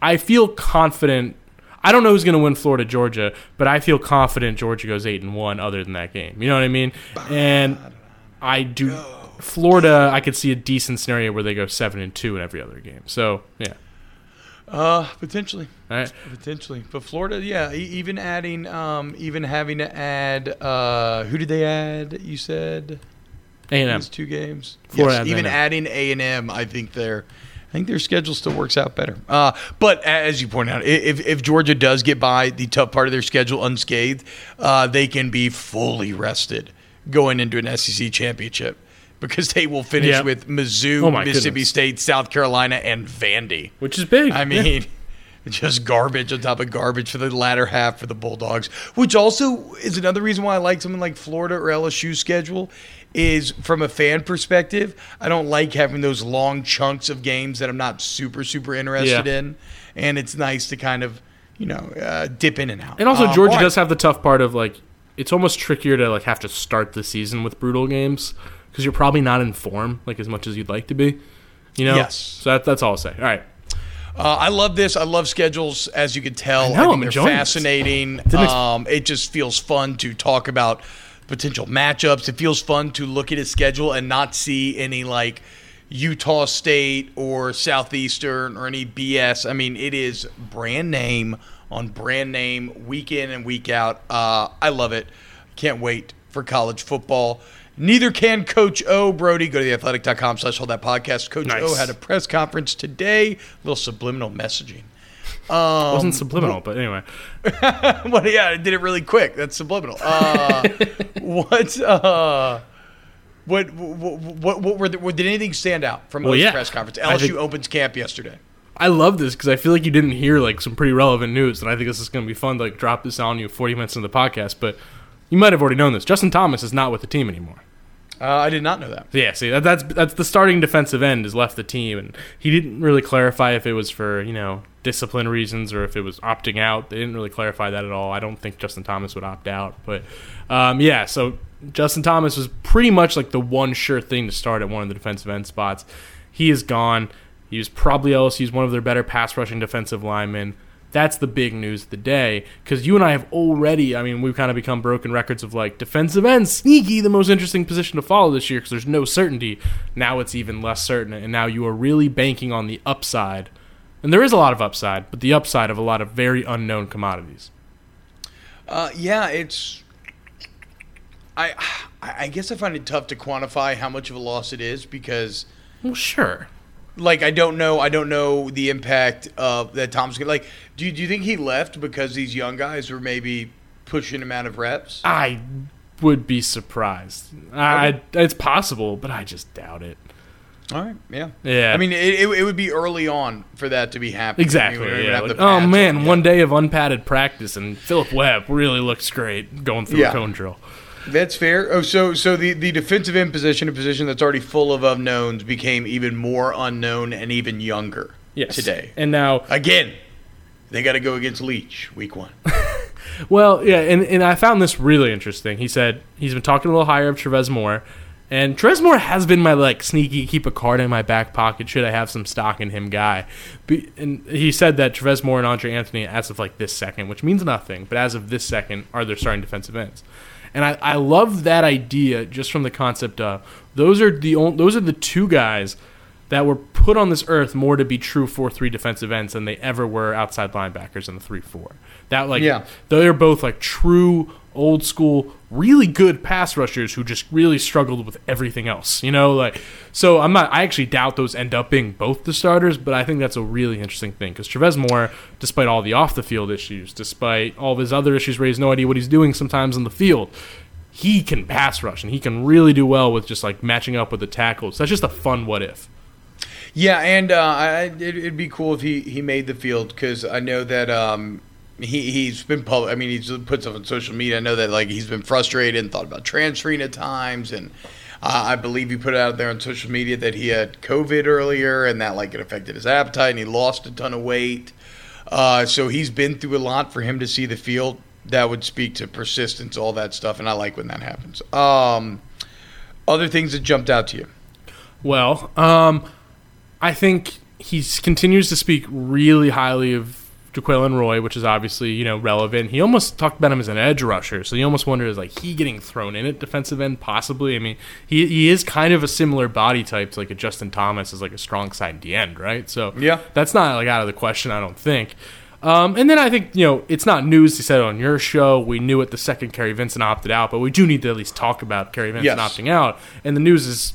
I feel confident. I don't know who's going to win Florida Georgia, but I feel confident Georgia goes eight and one. Other than that game, you know what I mean? And I do Florida. I could see a decent scenario where they go seven and two in every other game. So yeah, Uh, potentially, all right. potentially. But Florida, yeah, even adding, um, even having to add, uh, who did they add? You said A and M. these two games. Florida yes, even A&M. adding A and M, I think their, I think their schedule still works out better. Uh, but as you point out, if if Georgia does get by the tough part of their schedule unscathed, uh, they can be fully rested going into an SEC championship. Because they will finish Yeah. with Mizzou, Oh Mississippi goodness. State, South Carolina, and Vandy. Which is big. I Yeah. mean, just garbage on top of garbage for the latter half for the Bulldogs, which also is another reason why I like something like Florida or LSU schedule. Is from a fan perspective, I don't like having those long chunks of games that I'm not super super interested Yeah. in, and it's nice to kind of you know uh, dip in and out. And also, Um, Georgia does have the tough part of like it's almost trickier to like have to start the season with brutal games because you're probably not in form like as much as you'd like to be. You know. Yes. So that, that's all I'll say. All right. Uh, I love this. I love schedules, as you can tell. I know, they're enjoying fascinating. Um, it just feels fun to talk about potential matchups. It feels fun to look at his schedule and not see any like Utah State or Southeastern or any BS. I mean, it is brand name on brand name, week in and week out. Uh, I love it. Can't wait for college football. Neither can Coach O. Brody. Go to theathletic.com slash hold that podcast. Coach Nice. O had a press conference today. little subliminal messaging. Um, wasn't subliminal, but anyway. well, yeah, I did it really quick. That's subliminal. Uh, what, uh, what, what, what, what were the, did anything stand out from Well, yeah. press conference? LSU think- opens camp yesterday. I love this because I feel like you didn't hear like some pretty relevant news, and I think this is going to be fun to like drop this on you 40 minutes into the podcast. But you might have already known this. Justin Thomas is not with the team anymore. Uh, I did not know that. Yeah, see, that, that's that's the starting defensive end has left the team, and he didn't really clarify if it was for you know discipline reasons or if it was opting out. They didn't really clarify that at all. I don't think Justin Thomas would opt out, but um, yeah. So Justin Thomas was pretty much like the one sure thing to start at one of the defensive end spots. He is gone. He was probably LSU's one of their better pass rushing defensive linemen. That's the big news of the day because you and I have already, I mean, we've kind of become broken records of like defensive end, sneaky, the most interesting position to follow this year because there's no certainty. Now it's even less certain, and now you are really banking on the upside. And there is a lot of upside, but the upside of a lot of very unknown commodities. Uh, yeah, it's. I I guess I find it tough to quantify how much of a loss it is because, Well, sure. Like, I don't know. I don't know the impact of that Tom's gonna like. Do you, do you think he left because these young guys were maybe pushing him out of reps? I would be surprised. I, it's possible, but I just doubt it. All right. Yeah. Yeah. I mean, it, it, it would be early on for that to be happening. Exactly. I mean, we don't even yeah. Like, oh man, on one day of unpadded practice, and Phillip Webb really looks great going through Yeah. a cone drill. That's fair. Oh, so so the, the defensive end position, a position that's already full of unknowns, became even more unknown and even younger Yes. today. And now, Again, they got to go against Leach week one. well, yeah, and, and I found this really interesting. He said he's been talking a little higher of Travez Moore, and Travez Moore has been my like sneaky keep a card in my back pocket should I have some stock in him guy. And he said that Travez Moore and Andre Anthony, as of like this second, which means nothing, but as of this second, are their starting defensive ends. And I, I love that idea just from the concept of those are the on, those are the two guys that were put on this earth more to be true 4-3 defensive ends than they ever were outside linebackers in the 3-4. That like Yeah. they're both like true old school really good pass rushers who just really struggled with everything else. You know, like so I'm not I actually doubt those end up being both the starters, but I think that's a really interesting thing cuz Travez Moore despite all the off the field issues, despite all of his other issues where no idea what he's doing sometimes in the field, he can pass rush and he can really do well with just like matching up with the tackles. That's just a fun what if. Yeah, and uh, I, it, it'd be cool if he, he made the field because I know that um, he he's been public. I mean, he's put stuff on social media. I know that like he's been frustrated and thought about transferring at times, and uh, I believe he put it out there on social media that he had COVID earlier and that like it affected his appetite and he lost a ton of weight. Uh, so he's been through a lot for him to see the field. That would speak to persistence, all that stuff, and I like when that happens. Um, other things that jumped out to you. Well, um, I think he continues to speak really highly of Jacquelin Roy, which is obviously you know relevant. He almost talked about him as an edge rusher, so you almost wonder is like he getting thrown in at defensive end possibly. I mean, he he is kind of a similar body type to like a Justin Thomas as like a strong side D end, right? So Yeah. that's not like out of the question, I don't think. Um, and then I think you know it's not news. He said it on your show. We knew it the second Kary Vincent opted out, but we do need to at least talk about Kary Vincent Yes. opting out. And the news is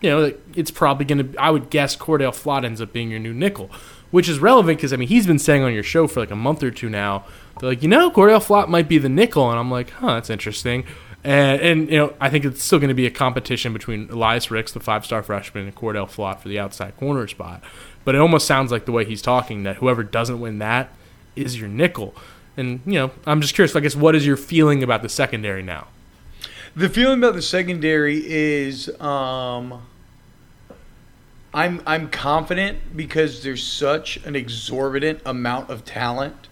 you know, it's probably going to. I would guess Cordale Flott ends up being your new nickel, which is relevant because I mean he's been saying on your show for like a month or two now. They're like, you know, Cordale Flott might be the nickel, and I'm like, huh, that's interesting. And, and you know, I think it's still going to be a competition between Elias Ricks, the five-star freshman, and Cordale Flott for the outside corner spot. But it almost sounds like the way he's talking that whoever doesn't win that is your nickel. And you know, I'm just curious. I guess what is your feeling about the secondary now? The feeling about the secondary is um, I'm I'm confident because there's such an exorbitant amount of talent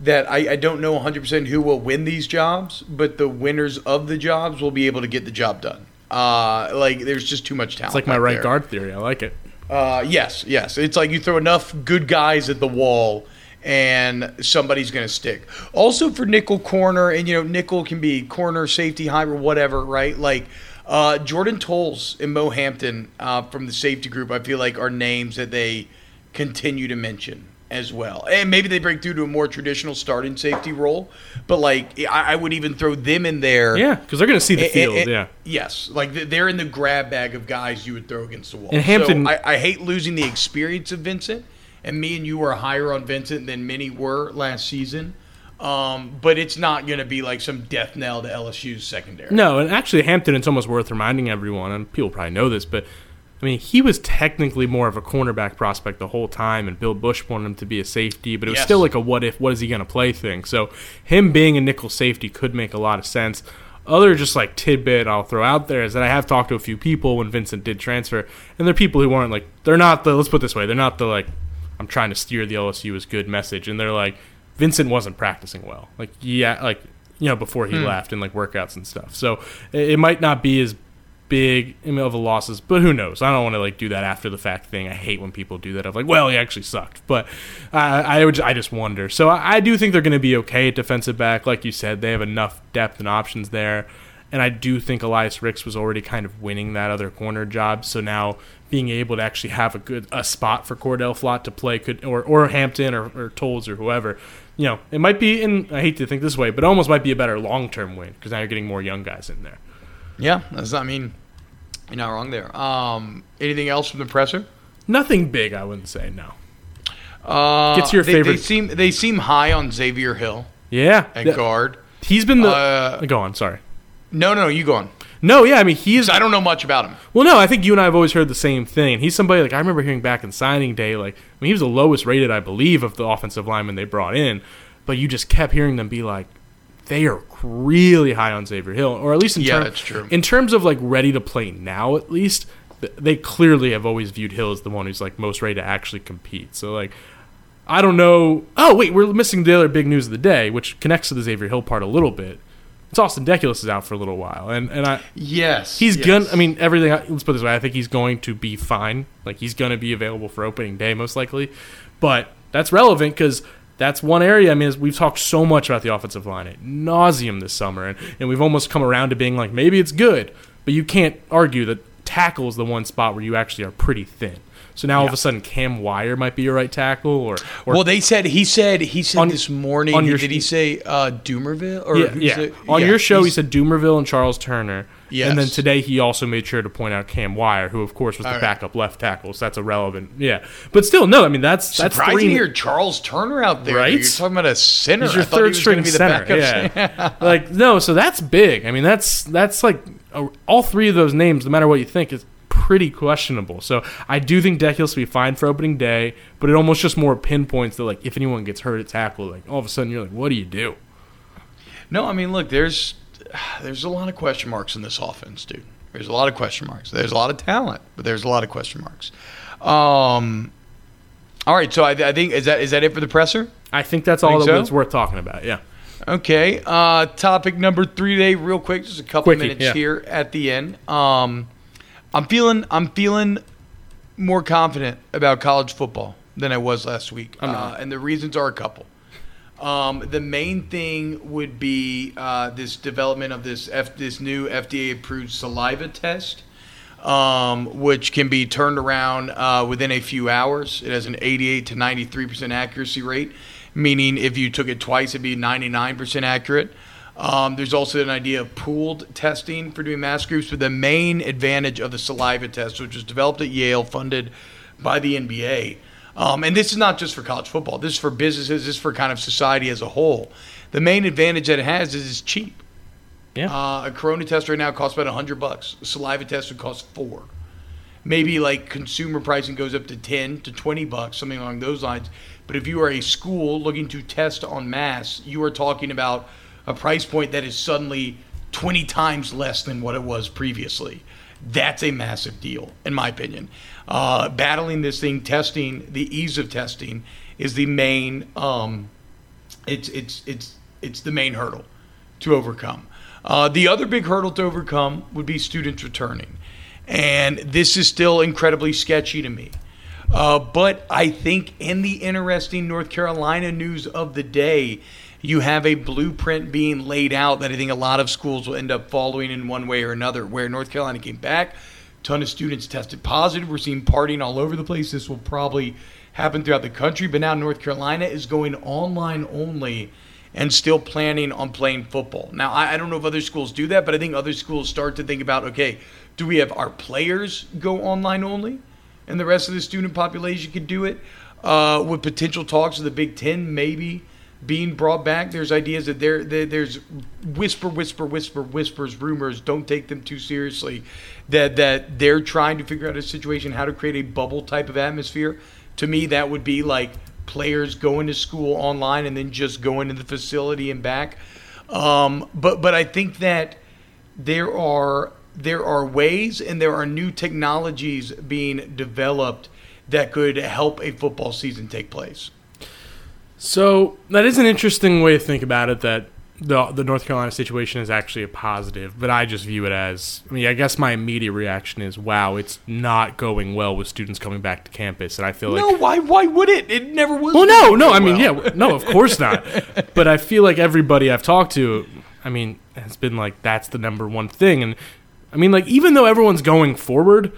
that I, I don't know 100% who will win these jobs, but the winners of the jobs will be able to get the job done. Uh, like there's just too much talent. It's like my right there. guard theory. I like it. Uh, yes, yes. It's like you throw enough good guys at the wall and somebody's going to stick. Also for nickel corner, and you know, nickel can be corner, safety, hybrid, whatever, right? Like uh, Jordan Toles and Mo Hampton uh, from the safety group, I feel like are names that they continue to mention as well. And maybe they break through to a more traditional starting safety role, but like I, I would even throw them in there. Yeah, because they're going to see the And- field. and- yeah. Yes, like they're in the grab bag of guys you would throw against the wall. And Hampton- So I, I hate losing the experience of Vincent, and me and you were higher on Vincent than many were last season. Um, but it's not going to be like some death knell to LSU's secondary. No, and actually, Hampton, it's almost worth reminding everyone, and people probably know this, but I mean, he was technically more of a cornerback prospect the whole time, and Bill Busch wanted him to be a safety, but it was Yes. still like a what if, what is he going to play thing. So, him being a nickel safety could make a lot of sense. Other just like tidbit I'll throw out there is that I have talked to a few people when Vincent did transfer, and they're people who weren't like, they're not the, let's put it this way, they're not the like, I'm trying to steer the LSU as good message, and they're like, Vincent wasn't practicing well. Like, yeah, like, you know, before he hmm. left and like workouts and stuff. So it, it might not be as big of a losses, but who knows? I don't want to like do that after the fact thing. I hate when people do that. Of like, well, he actually sucked, but I, I would, I just wonder. So I, I do think they're going to be okay at defensive back, like you said. They have enough depth and options there, and I do think Elias Ricks was already kind of winning that other corner job. So now being able to actually have a good a spot for Cordale Flott to play could or or Hampton or, or Toles or whoever. You know, it might be, and I hate to think this way, but it almost might be a better long term win because now you're getting more young guys in there. Yeah, that's. I mean, you're not wrong there. Um, anything else from the presser? Nothing big, I wouldn't say. No. Uh, Get to your they, They favorite- seem they seem high on Xavier Hill Yeah, th- guard. he's been the. Uh, go on, sorry. No, no, you go on. No, yeah, I mean he is. 'Cause I don't know much about him. Well, no, I think you and I have always heard the same thing. He's somebody like I remember hearing back in signing day, like I mean, he was the lowest rated, I believe, of the offensive linemen they brought in. But you just kept hearing them be like, they are really high on Xavier Hill, or at least in Yeah, term- that's true. In terms of like ready to play now, at least they clearly have always viewed Hill as the one who's like most ready to actually compete. So like. I don't know. Oh wait, we're missing the other big news of the day, which connects to the Xavier Hill part a little bit. It's Austin Deculus is out for a little while, and and I Yes, He's yes. gonna. I mean, everything. Let's put it this way. I think he's going to be fine. Like he's going to be available for opening day most likely. But that's relevant because that's one area. I mean, we've talked so much about the offensive line at nauseum this summer, and, and we've almost come around to being like maybe it's good, but you can't argue that tackle is the one spot where you actually are pretty thin. So now all of a sudden Cam Wire might be your right tackle, or, or Well, they said he said he said On- this morning. on your did he say uh, Doomerville or yeah, who's yeah. it? On Yeah, your show, he he's- said Doomerville and Charles Turner. Yes. And then today he also made sure to point out Cam Wire, who of course was the right. backup left tackle. So that's irrelevant. Yeah, but still, no. I mean that's that's surprising three. to hear Charles Turner out there. Right? You're talking about a center. He's your I thought he third was string gonna be the center. backup Yeah, like no. So that's big. I mean that's that's like uh, all three of those names, no matter what you think, is pretty questionable. So I do think Deculus will be fine for opening day, but it almost just more pinpoints that like if anyone gets hurt at tackle, like all of a sudden you're like, what do you do? No, I mean, look, there's there's a lot of question marks in this offense, dude. There's a lot of question marks. There's a lot of talent, but there's a lot of question marks. Um, all right, so I, I think is that is that it for the presser? I think that's all Think that so? it's worth talking about. Yeah. Okay. Uh, topic number three today, real quick, just a couple Quickie, minutes yeah. here at the end. Um, I'm feeling I'm feeling more confident about college football than I was last week, uh, and the reasons are a couple. Um, the main thing would be uh, this development of this F, this new FDA approved saliva test, um, which can be turned around uh, within a few hours. It has an 88 to 93 percent accuracy rate, meaning if you took it twice, it'd be 99 percent accurate. Um, there's also an idea of pooled testing for doing mass groups, but the main advantage of the saliva test, which was developed at Yale, funded by the NBA, um, and this is not just for college football. This is for businesses. This is for kind of society as a whole. The main advantage that it has is it's cheap. Yeah. Uh, a corona test right now costs about hundred bucks. A saliva test would cost four. maybe like consumer pricing goes up to 10 to 20 bucks, something along those lines. But if you are a school looking to test on mass, you are talking about a price point that is suddenly 20 times less than what it was previously. That's a massive deal, in my opinion. Uh, battling this thing, testing the ease of testing is the main. Um, it's it's it's it's the main hurdle to overcome. Uh, the other big hurdle to overcome would be students returning, and this is still incredibly sketchy to me. Uh, but I think in the interesting North Carolina news of the day, you have a blueprint being laid out that I think a lot of schools will end up following in one way or another. Where North Carolina came back, ton of students tested positive. We're seeing partying all over the place. This will probably happen throughout the country, but now North Carolina is going online only and still planning on playing football. Now, I, I don't know if other schools do that, but I think other schools start to think about okay, do we have our players go online only? and the rest of the student population could do it. Uh, with potential talks of the Big Ten maybe being brought back, there's ideas that there, there there's whisper, whisper, whisper, whispers, rumors. Don't take them too seriously. That that they're trying to figure out a situation how to create a bubble type of atmosphere. To me, that would be like players going to school online and then just going to the facility and back. Um, but but I think that there are there are ways and there are new technologies being developed that could help a football season take place. So that is an interesting way to think about it. That the the North Carolina situation is actually a positive, but I just view it as. I mean, I guess my immediate reaction is, "Wow, it's not going well with students coming back to campus," and I feel like no, why why would it? It never was. Well, no, no. I mean, well. yeah, no, of course not. but I feel like everybody I've talked to, I mean, has been like that's the number one thing, and I mean, like even though everyone's going forward,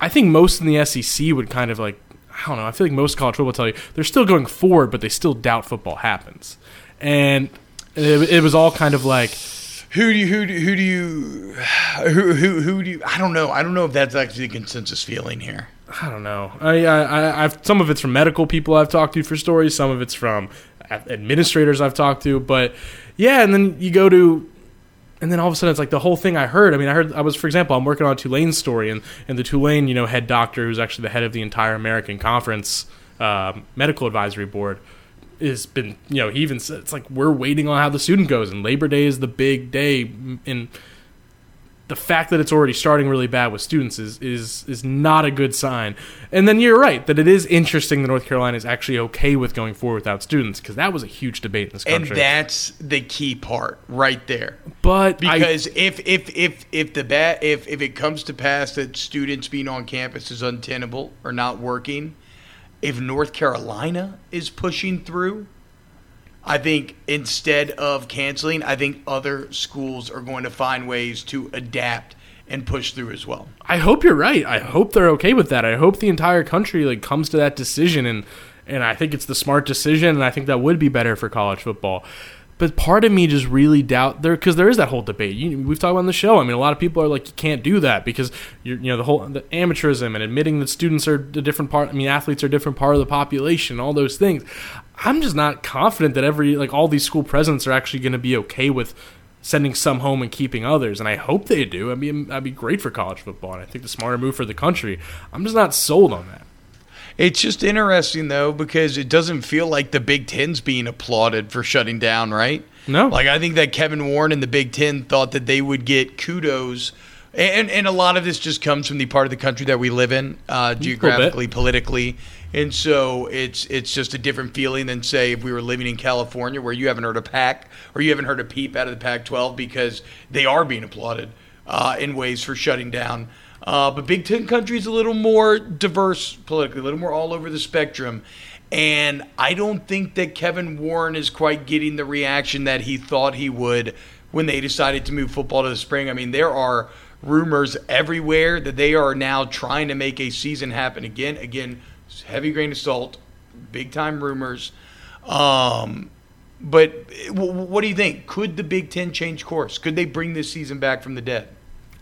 I think most in the SEC would kind of like I don't know. I feel like most college football tell you they're still going forward, but they still doubt football happens, and it, it was all kind of like. Who do you who do, who do you who, who who do you I don't know I don't know if that's actually the consensus feeling here. I don't know. I, I, I've some of it's from medical people I've talked to for stories. Some of it's from administrators I've talked to. But yeah, and then you go to and then all of a sudden it's like the whole thing I heard. I mean, I heard I was, for example, I'm working on Tulane's story, and and the Tulane, you know, head doctor who's actually the head of the entire American Conference uh, Medical Advisory Board has been, you know, he even said it's like we're waiting on how the student goes, and Labor Day is the big day, and the fact that it's already starting really bad with students is is is not a good sign. And then you're right that it is interesting that North Carolina is actually okay with going forward without students because that was a huge debate in this country. And that's the key part right there. But because I, if if if if the bat if if it comes to pass that students being on campus is untenable or not working, if North Carolina is pushing through I think instead of canceling, I think other schools are going to find ways to adapt and push through as well. I hope you're right. I hope they're okay with that. I hope the entire country like comes to that decision and and I think it's the smart decision and I think that would be better for college football. But part of me just really doubt there because there is that whole debate. You, we've talked about on the show. I mean, a lot of people are like, you can't do that because you know the whole the amateurism and admitting that students are a different part. I mean, athletes are a different part of the population. All those things. I'm just not confident that every like all these school presidents are actually going to be okay with sending some home and keeping others. And I hope they do. I mean, that'd be great for college football, and I think the smarter move for the country. I'm just not sold on that. It's just interesting though because it doesn't feel like the Big Ten's being applauded for shutting down, right? No. Like I think that Kevin Warren and the Big Ten thought that they would get kudos. And, and a lot of this just comes from the part of the country that we live in, uh, geographically, politically, and so it's it's just a different feeling than say if we were living in California where you haven't heard a pack or you haven't heard a peep out of the Pac-12 because they are being applauded uh, in ways for shutting down. Uh, but Big Ten country is a little more diverse politically, a little more all over the spectrum. And I don't think that Kevin Warren is quite getting the reaction that he thought he would when they decided to move football to the spring. I mean, there are rumors everywhere that they are now trying to make a season happen again. Again, heavy grain of salt, big time rumors. Um, but what do you think? Could the Big Ten change course? Could they bring this season back from the dead?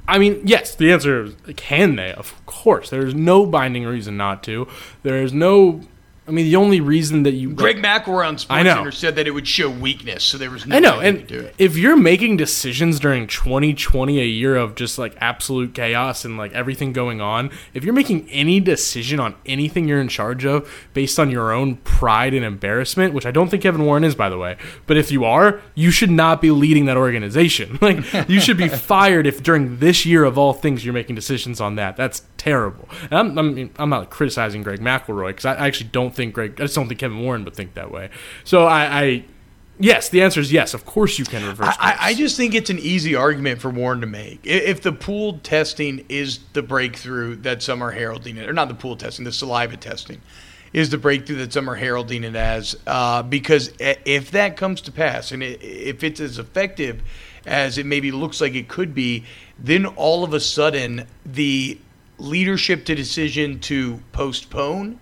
I mean, yes, the answer is can they? Of course. There's no binding reason not to. There's no I mean, the only reason that you Greg McElroy on I know. SportsCenter said that it would show weakness, so there was no I know, and do it. if you're making decisions during 2020, a year of just like absolute chaos and like everything going on, if you're making any decision on anything you're in charge of based on your own pride and embarrassment, which I don't think Kevin Warren is, by the way, but if you are, you should not be leading that organization. Like you should be fired if during this year of all things you're making decisions on that. That's terrible. And I'm, I'm, I'm not criticizing Greg McElroy because I I actually don't think Greg. I just don't think Kevin Warren would think that way. So I. I Yes, the answer is yes. Of course, you can reverse. I, I just think it's an easy argument for Warren to make. If the pool testing is the breakthrough that some are heralding it, or not the pool testing, the saliva testing is the breakthrough that some are heralding it as, uh, because if that comes to pass and it, if it's as effective as it maybe looks like it could be, then all of a sudden the leadership to decision to postpone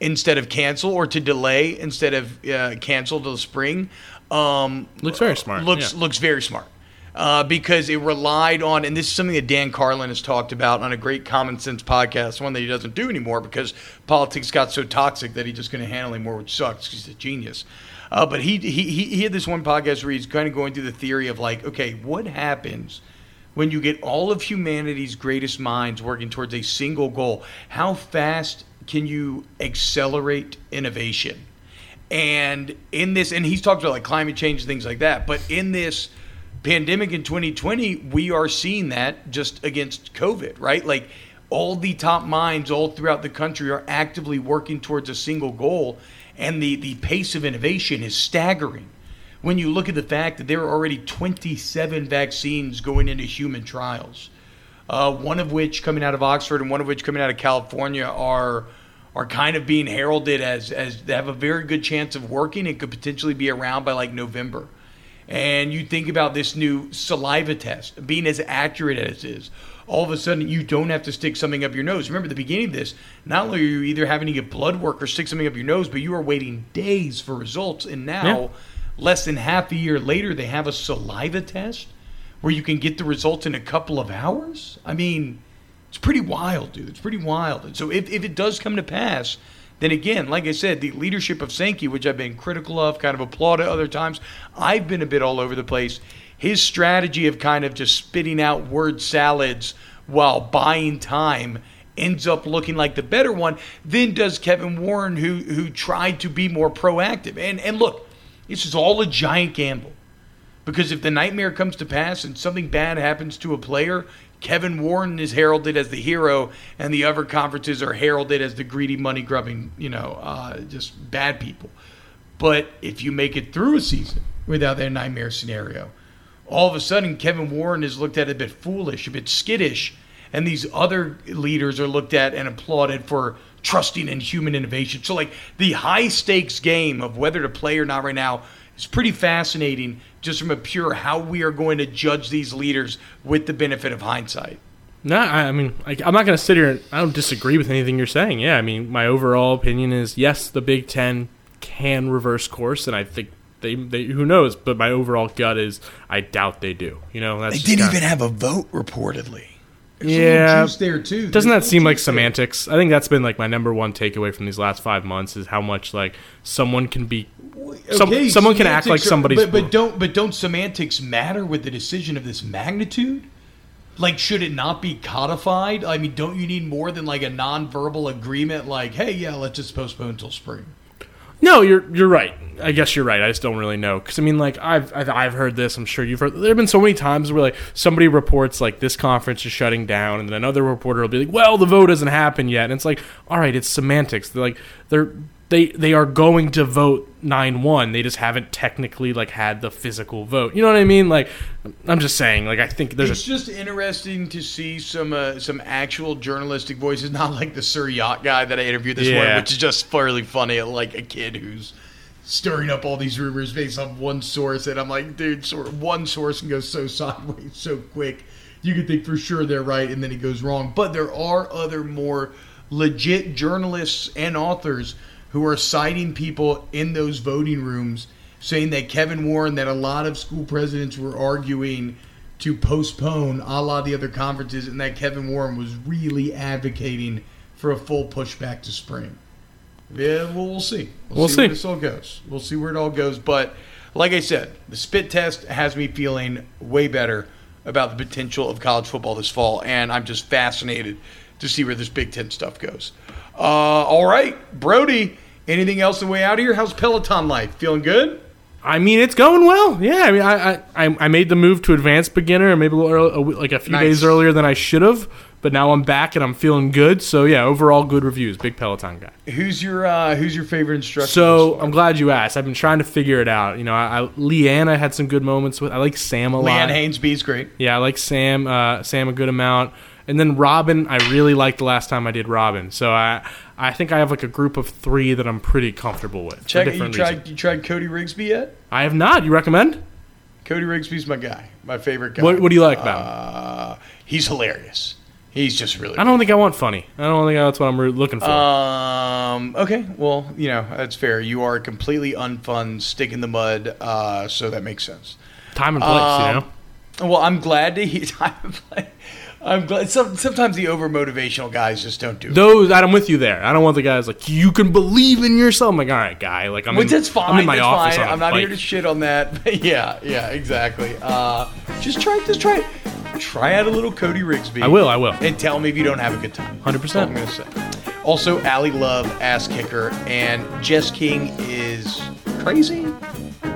instead of cancel or to delay instead of uh, cancel till the spring um, Looks very smart, Looks yeah. looks very smart uh, because it relied on, and this is something that Dan Carlin has talked about on a great common sense podcast, one that he doesn't do anymore because politics got so toxic that he just couldn't handle anymore, which sucks. he's a genius. Uh, but he he he had this one podcast where he's kind of going through the theory of like, okay, what happens when you get all of humanity's greatest minds working towards a single goal? How fast can you accelerate innovation? And in this, and he's talked about like climate change and things like that. But in this pandemic in 2020, we are seeing that just against COVID, right? Like all the top minds all throughout the country are actively working towards a single goal, and the the pace of innovation is staggering. When you look at the fact that there are already 27 vaccines going into human trials, uh, one of which coming out of Oxford and one of which coming out of California are are kind of being heralded as as they have a very good chance of working and could potentially be around by like November. And you think about this new saliva test being as accurate as it is. All of a sudden, you don't have to stick something up your nose. Remember, the beginning of this, not only are you either having to get blood work or stick something up your nose, but you are waiting days for results. And now, Yeah. less than half a year later, they have a saliva test where you can get the results in a couple of hours. I mean, it's pretty wild, dude. It's pretty wild. And so if, if it does come to pass, then again, like I said, the leadership of Sankey, which I've been critical of, kind of applauded other times, I've been a bit all over the place. His strategy of kind of just spitting out word salads while buying time ends up looking like the better one than does Kevin Warren, who who tried to be more proactive. And and look, this is all a giant gamble. Because if the nightmare comes to pass and something bad happens to a player, Kevin Warren is heralded as the hero, and the other conferences are heralded as the greedy, money grubbing, you know, uh, just bad people. But if you make it through a season without that nightmare scenario, all of a sudden Kevin Warren is looked at a bit foolish, a bit skittish, and these other leaders are looked at and applauded for trusting in human innovation. So, like the high stakes game of whether to play or not right now is pretty fascinating, just from a pure how we are going to judge these leaders with the benefit of hindsight. No, I I mean, I, I'm not going to sit here. and I don't disagree with anything you're saying. Yeah, I mean, my overall opinion is yes, the Big Ten can reverse course, and I think they, they who knows. But my overall gut is I doubt they do. You know, that's They didn't kinda- even have a vote reportedly. Yeah. there too. Doesn't that seem like juice there. semantics? I think that's been like my number one takeaway from these last five months is how much like someone can be. Some- Okay, someone can act like semantics are- somebody's- But, but don't but don't semantics matter with the decision of this magnitude? Like, should it not be codified? I mean, don't you need more than like a nonverbal agreement? Like, hey, yeah, let's just postpone until spring. No, you're you're right. I guess you're right. I just don't really know because I mean, like I've, I've I've heard this. I'm sure you've heard. There have been so many times where like somebody reports like this conference is shutting down, and then another reporter will be like, "Well, the vote hasn't happened yet," and it's like, all right, it's semantics. They're like they're they they are going to vote nine one. They just haven't technically like had the physical vote. You know what I mean? Like I'm just saying. Like I think there's It's a just interesting to see some uh, some actual journalistic voices, not like the Sir Yacht guy that I interviewed this morning, which is just fairly funny. Like a kid who's stirring up all these rumors based on one source, and I'm like, dude, one source can go so sideways so quick. You could think for sure they're right, and then it goes wrong. But there are other more legit journalists and authors who are citing people in those voting rooms saying that Kevin Warren, that a lot of school presidents were arguing to postpone a la the other conferences, and that Kevin Warren was really advocating for a full pushback to spring. Yeah, well, we'll see. We'll see, see. where this all goes. We'll see where it all goes. But like I said, the spit test has me feeling way better about the potential of college football this fall, and I'm just fascinated to see where this Big Ten stuff goes. Uh, all right, Brody. Anything else on the way out of here? How's Peloton life? Feeling good? I mean, it's going well. Yeah, I mean, I I, I made the move to advanced beginner, maybe a little early, like a few Nice. days earlier than I should have. But now I'm back and I'm feeling good. So yeah, overall good reviews. Big Peloton guy. Who's your uh, Who's your favorite instructor? So? I'm glad you asked. I've been trying to figure it out. You know, I, I Leanne I had some good moments with. I like Sam a lot. Leanne Hainsby's great. Yeah, I like Sam. Uh, Sam a good amount. And then Robin, I really liked the last time I did Robin. So I I think I have like a group of three that I'm pretty comfortable with. Check. You tried reasons. You tried Cody Rigsby yet? I have not. You recommend? Cody Rigsby's my guy. My favorite guy. What What do you like about him? Uh, he's hilarious. He's just really. I don't think I want funny. I don't think that's what I'm looking for. Um. Okay. Well, you know that's fair. You are completely unfun, stick in the mud. Uh. So that makes sense. Time and place, you um, know. Well, I'm glad to hear. I'm glad. Some, sometimes the over motivational guys just don't do it. Those, I'm with you there. I don't want the guys like you can believe in yourself. I'm like, all right, guy. Like I'm. Which in, fine. I'm in my that's office. fine. on a I'm not here to shit on that. But yeah. Yeah. Exactly. Uh. Just try. Just try. it. Try out a little Cody Rigsby. I will. I will. And tell me if you don't have a good time. 100%. I'm gonna say. Also, Ally Love, ass kicker, and Jess King is crazy,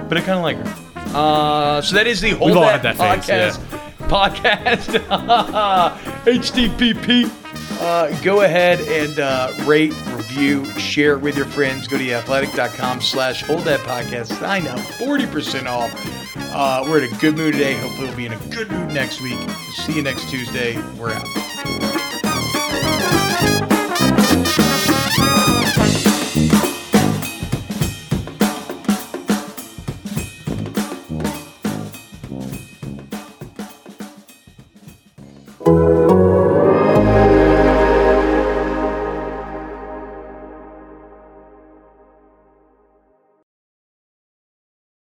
but I kind of like her. Uh, so that is the whole We've all had that phase, podcast. Podcast. HTTP. Uh, go ahead and uh, rate, review, share it with your friends. Go to theathletic.com slash hold that podcast. Sign up 40% off. Uh, we're in a good mood today. Hopefully, we'll be in a good mood next week. See you next Tuesday. We're out.